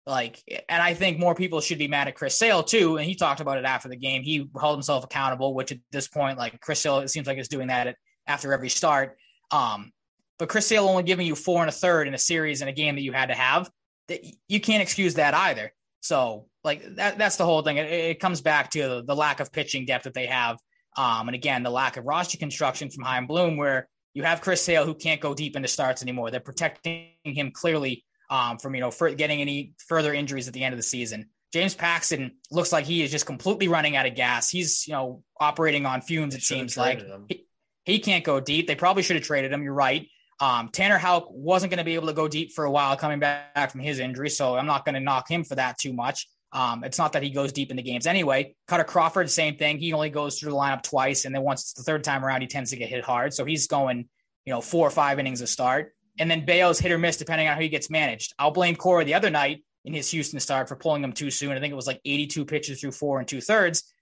Like, and I think more people should be mad at Chris Sale too. And he talked about it after the game. He held himself accountable, which at this point, like Chris Sale, it seems like is doing that at, after every start. Um, but Chris Sale only giving you four and a third in a series in a game that you had to have, that you can't excuse that either. So, like that, that's the whole thing. It, it comes back to the lack of pitching depth that they have, um, and again, the lack of roster construction from Chaim Bloom, where you have Chris Sale who can't go deep into starts anymore. They're protecting him clearly um, from you know for getting any further injuries at the end of the season. James Paxton looks like he is just completely running out of gas. He's you know operating on fumes. It seems like he, he, can't go deep. They probably should have traded him. You're right. Um, Tanner Houck wasn't going to be able to go deep for a while coming back from his injury, so I'm not going to knock him for that too much. Um, it's not that he goes deep in the games anyway. Kutter Crawford, same thing. He only goes through the lineup twice, and then once it's the third time around, he tends to get hit hard. So he's going, you know, four or five innings a start. And then Bello's hit or miss depending on how he gets managed. I'll blame Cora the other night in his Houston start for pulling him too soon. I think it was like 82 pitches through four and two thirds.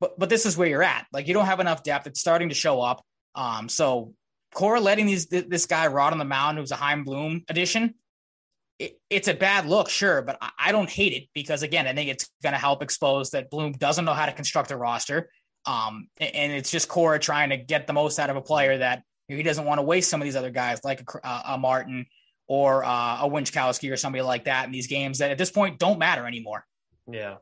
But but this is where you're at. Like you don't have enough depth. It's starting to show up. Um, so Cora letting these this guy rot on the mound, who's a Chaim Bloom addition, it, it's a bad look, sure, but I, I don't hate it because again, I think it's going to help expose that Bloom doesn't know how to construct a roster. Um, and it's just Cora trying to get the most out of a player that he doesn't want to waste some of these other guys like a, a Martin or uh, a Winckowski or somebody like that in these games that at this point don't matter anymore. Yeah.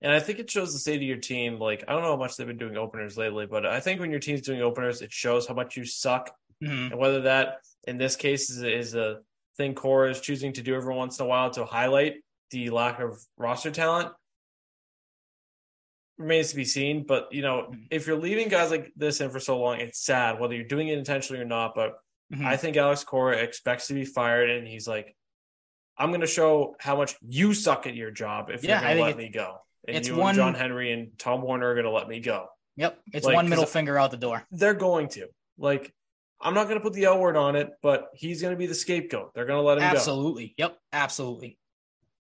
And I think it shows the state of your team. Like, I don't know how much they've been doing openers lately, but I think when your team's doing openers, it shows how much you suck. Mm-hmm. And whether that, in this case, is, is a thing Cora is choosing to do every once in a while to highlight the lack of roster talent, remains to be seen. But you know, mm-hmm. if you're leaving guys like this in for so long, it's sad whether you're doing it intentionally or not. But mm-hmm. I think Alex Cora expects to be fired, and he's like, "I'm going to show how much you suck at your job if yeah, you're going to let me go." And it's you one, and John Henry and Tom Werner are going to let me go. Yep, it's like, one middle finger out the door. They're going to like. I'm not going to put the L word on it, but he's going to be the scapegoat. They're going to let him absolutely. go. Absolutely. Yep. Absolutely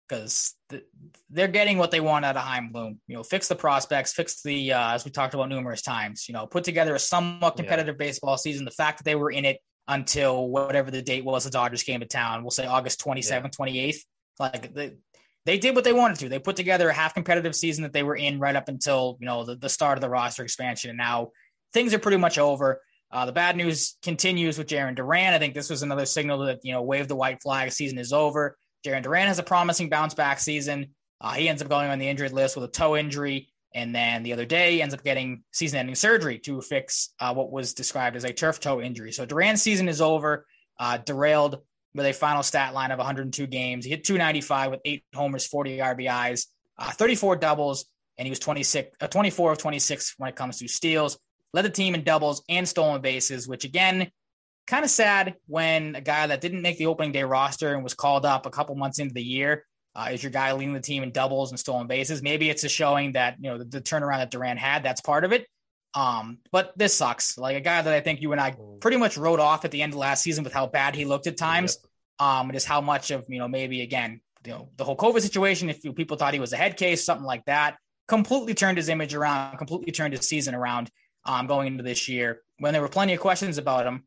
because they're getting what they want out of Chaim Bloom. You know, fix the prospects, fix the uh, as we talked about numerous times. You know, put together a somewhat competitive yeah. baseball season. The fact that they were in it until whatever the date was, the Dodgers came to town. We'll say August 27th, twenty eighth. Like they, they did what they wanted to. They put together a half competitive season that they were in right up until you know the, the start of the roster expansion, and now things are pretty much over. Uh, the bad news continues with Jarren Duran. I think this was another signal that you know wave the white flag. Season is over. Jarren Duran has a promising bounce back season. Uh, he ends up going on the injured list with a toe injury. And then the other day ends up getting season ending surgery to fix uh, what was described as a turf toe injury. So Duran's season is over, uh, derailed with a final stat line of 102 games. He hit 295 with eight homers, 40 RBIs, uh, 34 doubles, and he was 26, uh, 24 of 26 when it comes to steals. Led the team in doubles and stolen bases, which again kind of sad when a guy that didn't make the opening day roster and was called up a couple months into the year uh, is your guy leading the team in doubles and stolen bases. Maybe it's a showing that you know the, the turnaround that Duran had. That's part of it. Um, but this sucks. Like a guy that I think you and I pretty much wrote off at the end of last season with how bad he looked at times. Yep. Um, and just how much of you know maybe again you know the whole COVID situation. If people thought he was a head case, something like that, completely turned his image around, completely turned his season around. Um, going into this year, when there were plenty of questions about him,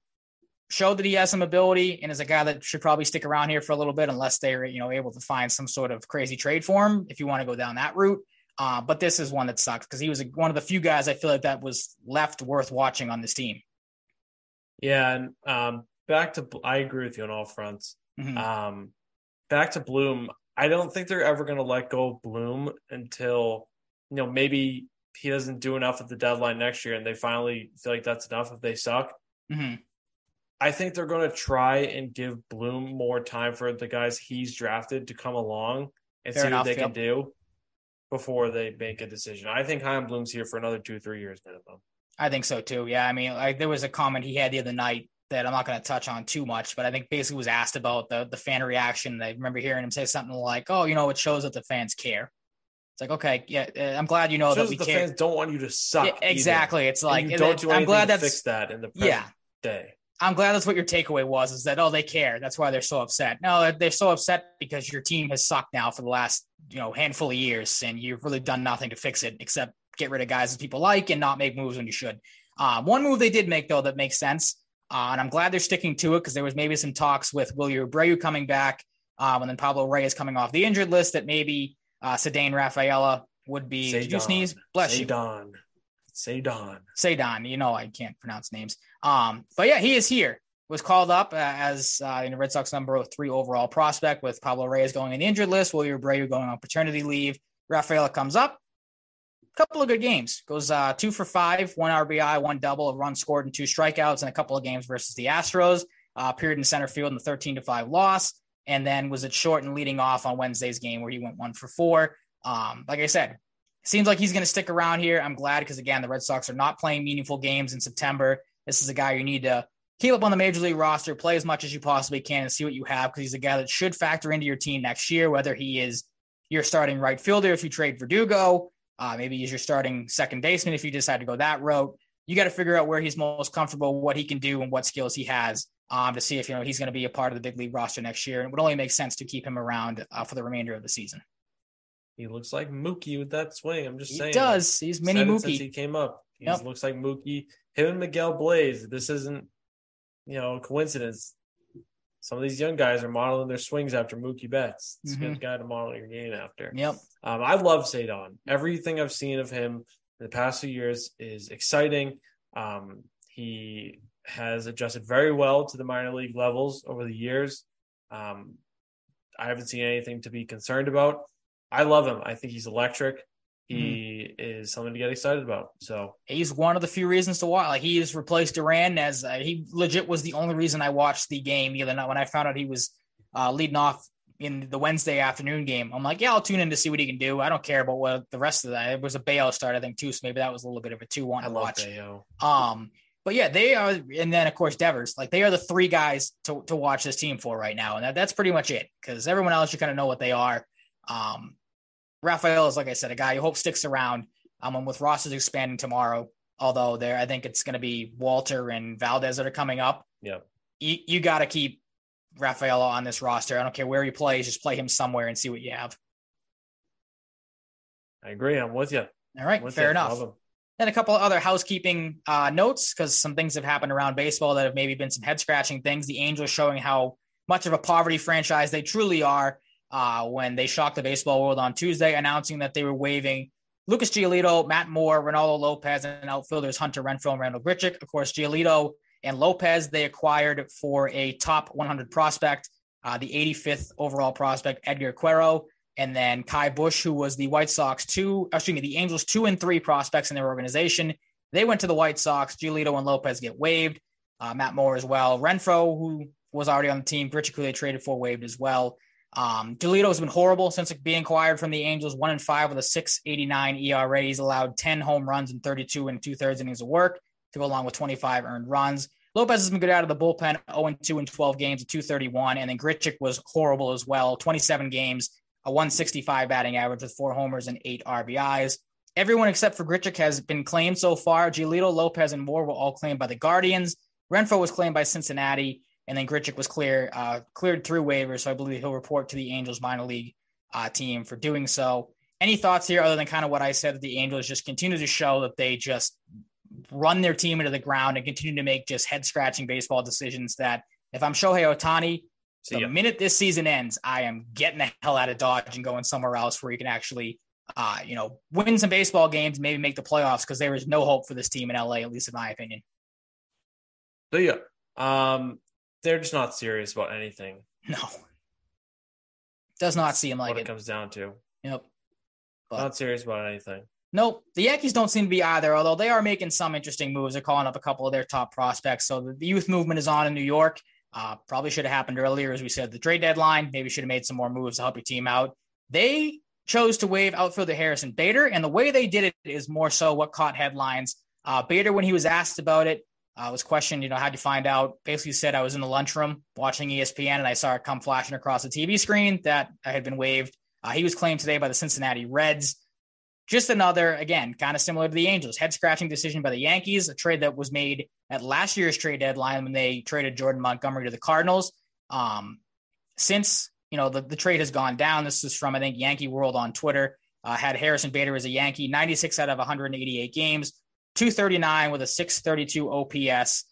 showed that he has some ability and is a guy that should probably stick around here for a little bit unless they're you know able to find some sort of crazy trade for him if you want to go down that route. Uh, but this is one that sucks because he was one of the few guys I feel like that was left worth watching on this team. Yeah, and um, back to I agree with you on all fronts. Mm-hmm. Um, back to Bloom, I don't think they're ever going to let go of Bloom until you know maybe he doesn't do enough at the deadline next year, and they finally feel like that's enough if they suck. Mm-hmm I think they're going to try and give Bloom more time for the guys he's drafted to come along and Fair see enough, what they yep. can do before they make a decision. I think Chaim Bloom's here for another two, three years minimum. I think so too. Yeah, I mean, like there was a comment he had the other night that I'm not going to touch on too much, but I think basically was asked about the the fan reaction. I remember hearing him say something like, "Oh, you know, it shows that the fans care." It's like, okay, yeah, uh, I'm glad you know that we the care. fans don't want you to suck. Yeah, either. exactly. It's like don't it- do I'm glad that's fix that in the present yeah. day. I'm glad that's what your takeaway was is that oh they care that's why they're so upset. No, they're so upset because your team has sucked now for the last you know handful of years and you've really done nothing to fix it except get rid of guys that people like and not make moves when you should. Um, one move they did make though that makes sense, uh, and I'm glad they're sticking to it because there was maybe some talks with Wilyer Abreu coming back, um, and then Pablo Reyes coming off the injured list that maybe uh, Ceddanne Rafaela would be. Say Did you Don. sneeze? Bless Say you. Don. Say Don. Sadon. You know I can't pronounce names. Um, but yeah, he is here. Was called up uh, as uh, in the Red Sox number three overall prospect with Pablo Reyes going on the injured list, Wilyer Abreu going on paternity leave. Rafaela comes up. Couple of good games. Goes uh, two for five, one RBI, one double, a run scored, and two strikeouts in a couple of games versus the Astros. Uh, appeared in center field in the 13 to 5 loss, and then was at short and leading off on Wednesday's game where he went one for four. Um, like I said, seems like he's going to stick around here. I'm glad because again, the Red Sox are not playing meaningful games in September. This is a guy you need to keep up on the major league roster, play as much as you possibly can, and see what you have because he's a guy that should factor into your team next year. Whether he is your starting right fielder if you trade Verdugo, uh, maybe he's your starting second baseman if you decide to go that route. You got to figure out where he's most comfortable, what he can do, and what skills he has um, to see if you know he's going to be a part of the big league roster next year. And it would only make sense to keep him around uh, for the remainder of the season. He looks like Mookie with that swing. I'm just He saying. He does. He's mini Mookie. Since he came up. He Yep. looks like Mookie. Him and Miguel Bleis. This isn't, you know, a coincidence. Some of these young guys are modeling their swings after Mookie Betts. It's a Mhm. good guy to model your game after. Yep. Um, I love Sadon. Everything I've seen of him in the past few years is exciting. Um, he has adjusted very well to the minor league levels over the years. Um, I haven't seen anything to be concerned about. I love him. I think he's electric. He is something to get excited about. So he's one of the few reasons to watch. Like he has replaced Duran as uh, he legit was the only reason I watched the game the other night when I found out he was uh, leading off in the Wednesday afternoon game. I'm like, yeah, I'll tune in to see what he can do. I don't care about what the rest of that. It was a Bello start, I think, too. So maybe that was a little bit of a two one I to love watch. Bello. Um, but yeah, they are, and then of course Devers. Like they are the three guys to to watch this team for right now, and that, that's pretty much it. Because everyone else, you kind of know what they are. Um, Raphael is like I said, a guy you hope sticks around. Um, and with rosters expanding tomorrow, although there, I think it's going to be Walter and Valdez that are coming up. Yeah. You you got to keep Rafaela on this roster. I don't care where he plays, just play him somewhere and see what you have. I agree. I'm with you. All right, fair you. enough. Then a couple of other housekeeping uh, notes because some things have happened around baseball that have maybe been some head scratching things. The Angels showing how much of a poverty franchise they truly are uh, when they shocked the baseball world on Tuesday, announcing that they were waiving Lucas Giolito, Matt Moore, Reynaldo Lopez, and outfielders Hunter Renfroe and Randal Grichuk. Of course, Giolito and Lopez they acquired for a top 100 prospect, uh, the 85th overall prospect Edgar Quero, and then Ky Bush, who was the White Sox two, excuse me, the Angels two and three prospects in their organization. They went to the White Sox. Giolito and Lopez get waived. Uh, Matt Moore as well. Renfroe, who was already on the team, Grichuk, who they traded for, waived as well. Um, Giolito has been horrible since being acquired from the Angels, one and five with a 689 ERA. He's allowed 10 home runs and 32 and two thirds innings of work to go along with 25 earned runs. Lopez has been good out of the bullpen, 0 and 2 in 12 games, a 231. And then Grichuk was horrible as well, 27 games, a 165 batting average with four homers and eight RBIs. Everyone except for Grichuk has been claimed so far. Giolito, Lopez, and Moore were all claimed by the Guardians. Renfroe was claimed by Cincinnati, and then Grichuk was clear uh, cleared through waivers. So I believe he'll report to the Angels minor league uh, team for doing so. Any thoughts here other than kind of what I said that the Angels just continue to show that they just run their team into the ground and continue to make just head scratching baseball decisions that if I'm Shohei Ohtani, the minute this season ends, I am getting the hell out of Dodge and going somewhere else where you can actually, uh, you know, win some baseball games, maybe make the playoffs because there is no hope for this team in LA, at least in my opinion. So yeah, um, they're just not serious about anything. No, does not seem like what it it. comes down to. Yep. But- Not serious about anything. Nope. The Yankees don't seem to be either, although they are making some interesting moves. They're calling up a couple of their top prospects. So the youth movement is on in New York. Uh, probably should have happened earlier, as we said, the trade deadline. Maybe should have made some more moves to help your team out. They chose to waive outfielder Harrison Bader, and the way they did it is more so what caught headlines. Uh, Bader, when he was asked about it, uh, was questioned, you know, how'd you find out? Basically said I was in the lunchroom watching ESPN and I saw it come flashing across the TV screen that I had been waived. Uh, he was claimed today by the Cincinnati Reds. Just another, again, kind of similar to the Angels, head scratching decision by the Yankees, a trade that was made at last year's trade deadline when they traded Jordan Montgomery to the Cardinals. Um, since, you know, the, the trade has gone down, this is from, I think, Yankee World on Twitter, uh, had Harrison Bader as a Yankee, 96 out of 188 games, 239 with a 632 OPS,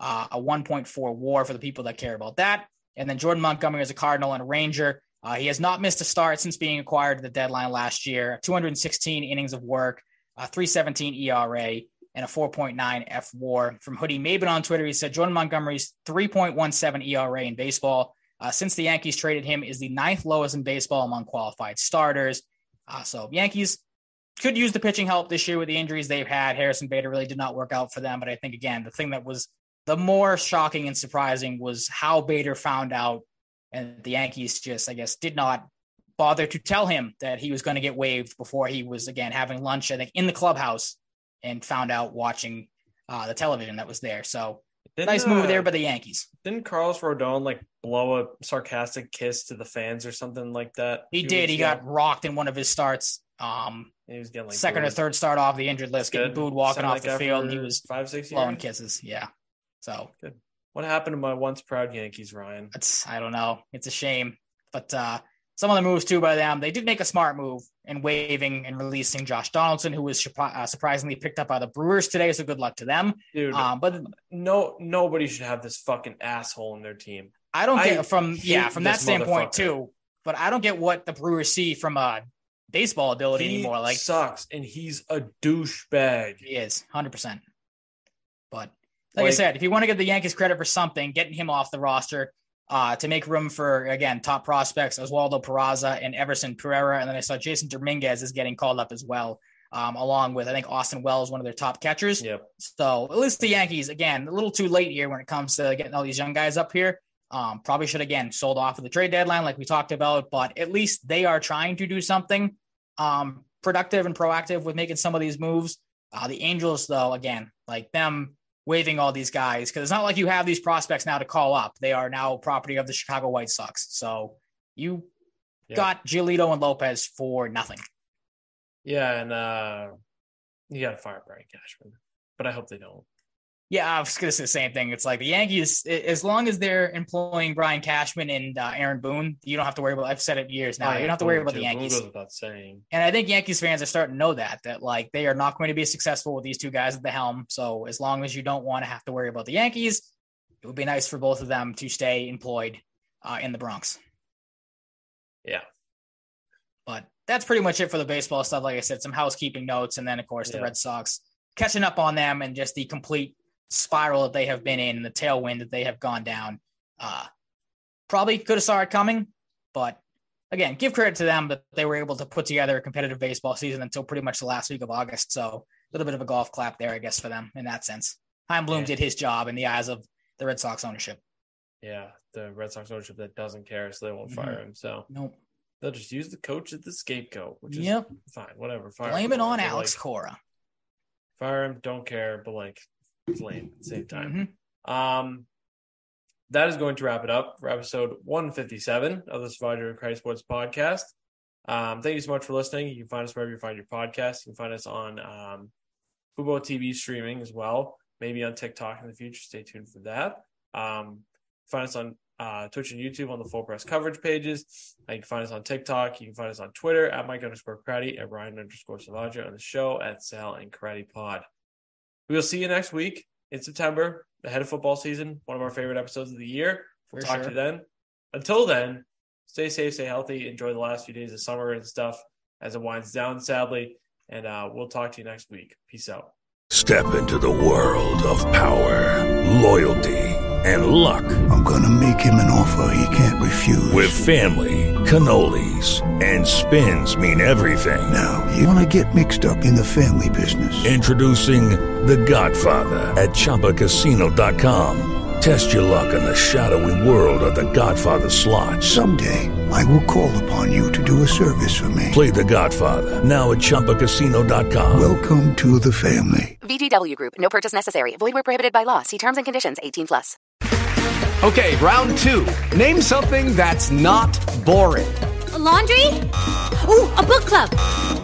uh, a 1.4 war for the people that care about that. And then Jordan Montgomery is a Cardinal and a Ranger. Uh, he has not missed a start since being acquired at the deadline last year. 216 innings of work, a 317 ERA, and a 4.9 F war. From Hoodie Maben on Twitter, he said Jordan Montgomery's 3.17 ERA in baseball uh, since the Yankees traded him is the ninth lowest in baseball among qualified starters. Uh, so Yankees could use the pitching help this year with the injuries they've had. Harrison Bader really did not work out for them. But I think, again, the thing that was the more shocking and surprising was how Bader found out. And the Yankees just, I guess, did not bother to tell him that he was going to get waived before he was, again, having lunch, I think, in the clubhouse and found out watching uh, the television that was there. So didn't, nice move uh, there by the Yankees. Didn't Carlos Rodon like blow a sarcastic kiss to the fans or something like that? He did. He ago? got rocked in one of his starts. Um, he was getting like second booed. or third start off the injured list, getting booed walking off like the field. And he was five, six blowing years? kisses. Yeah. So good. What happened to my once proud Yankees, Ryan? It's I don't know. It's a shame, but uh, some of the moves too by them. They did make a smart move in waiving and releasing Josh Donaldson, who was uh, surprisingly picked up by the Brewers today. So good luck to them. Dude, um, but no, nobody should have this fucking asshole in their team. I don't get I from yeah from that standpoint too. But I don't get what the Brewers see from a baseball ability he anymore. Like sucks, and he's a douchebag. He is hundred percent. But like, like, I said, if you want to give the Yankees credit for something, getting him off the roster uh, to make room for again top prospects Oswaldo Peraza and Everson Pereira, and then I saw Jasson Dominguez is getting called up as well, um, along with I think Austin Wells, one of their top catchers. Yep. So at least the Yankees again a little too late here when it comes to getting all these young guys up here. Um, probably should again sold off of the trade deadline like we talked about, but at least they are trying to do something um, productive and proactive with making some of these moves. Uh, the Angels, though, again, like them waiving all these guys because it's not like you have these prospects now to call up. They are now property of the Chicago White Sox. So you yeah. got Giolito and Lopez for nothing. Yeah, and uh, you got to fire Brian Cashman, but I hope they don't. Yeah, I was going to say the same thing. It's like the Yankees, as long as they're employing Brian Cashman and uh, Aaron Boone, you don't have to worry about. I've said it years now. Oh, you don't have to worry about too. the Yankees. Without saying. And I think Yankees fans are starting to know that that like they are not going to be successful with these two guys at the helm. So as long as you don't want to have to worry about the Yankees, it would be nice for both of them to stay employed uh, in the Bronx. Yeah. But that's pretty much it for the baseball stuff. Like I said, some housekeeping notes, and then of course the yeah. Red Sox catching up on them and just the complete spiral that they have been in and the tailwind that they have gone down. Uh, probably could have saw it coming, but again, give credit to them that they were able to put together a competitive baseball season until pretty much the last week of August. So a little bit of a golf clap there, I guess, for them in that sense. Chaim Bloom yeah. did his job in the eyes of the Red Sox ownership. Yeah, the Red Sox ownership that doesn't care, so they won't mm-hmm. fire him. So nope. They'll just use the coach as the scapegoat, which is yep. fine. Whatever. Fire Blame it on Alex like, Cora. Fire him, don't care, but like lame at the same time. Mm-hmm. Um, that is going to wrap it up for episode 157 of the Survivor and Credit Sports podcast. Um, thank you so much for listening. You can find us wherever you find your podcast. You can find us on um, Fubo TV streaming as well, maybe on TikTok in the future. Stay tuned for that. Um, find us on uh, Twitch and YouTube on the full press coverage pages. Uh, you can find us on TikTok. You can find us on Twitter at Mike underscore Karate, at Ryan underscore Salvaggio, on the show at Sal and Karate Pod. We will see you next week in September, ahead of football season, one of our favorite episodes of the year. We'll For talk sure. to you then. Until then, stay safe, stay healthy, enjoy the last few days of summer and stuff as it winds down, sadly. And uh, we'll talk to you next week. Peace out. Step into the world of power, loyalty and luck. I'm going to make him an offer he can't refuse. With family, cannolis, and spins mean everything. Now, you want to get mixed up in the family business. Introducing The Godfather at ChumbaCasino.com. Test your luck in the shadowy world of The Godfather slot. Someday, I will call upon you to do a service for me. Play The Godfather now at ChumbaCasino.com. Welcome to the family. VGW Group. No purchase necessary. Void where prohibited by law. See terms and conditions. 18 plus. Okay, round two. Name something that's not boring. A laundry? Ooh, a book club.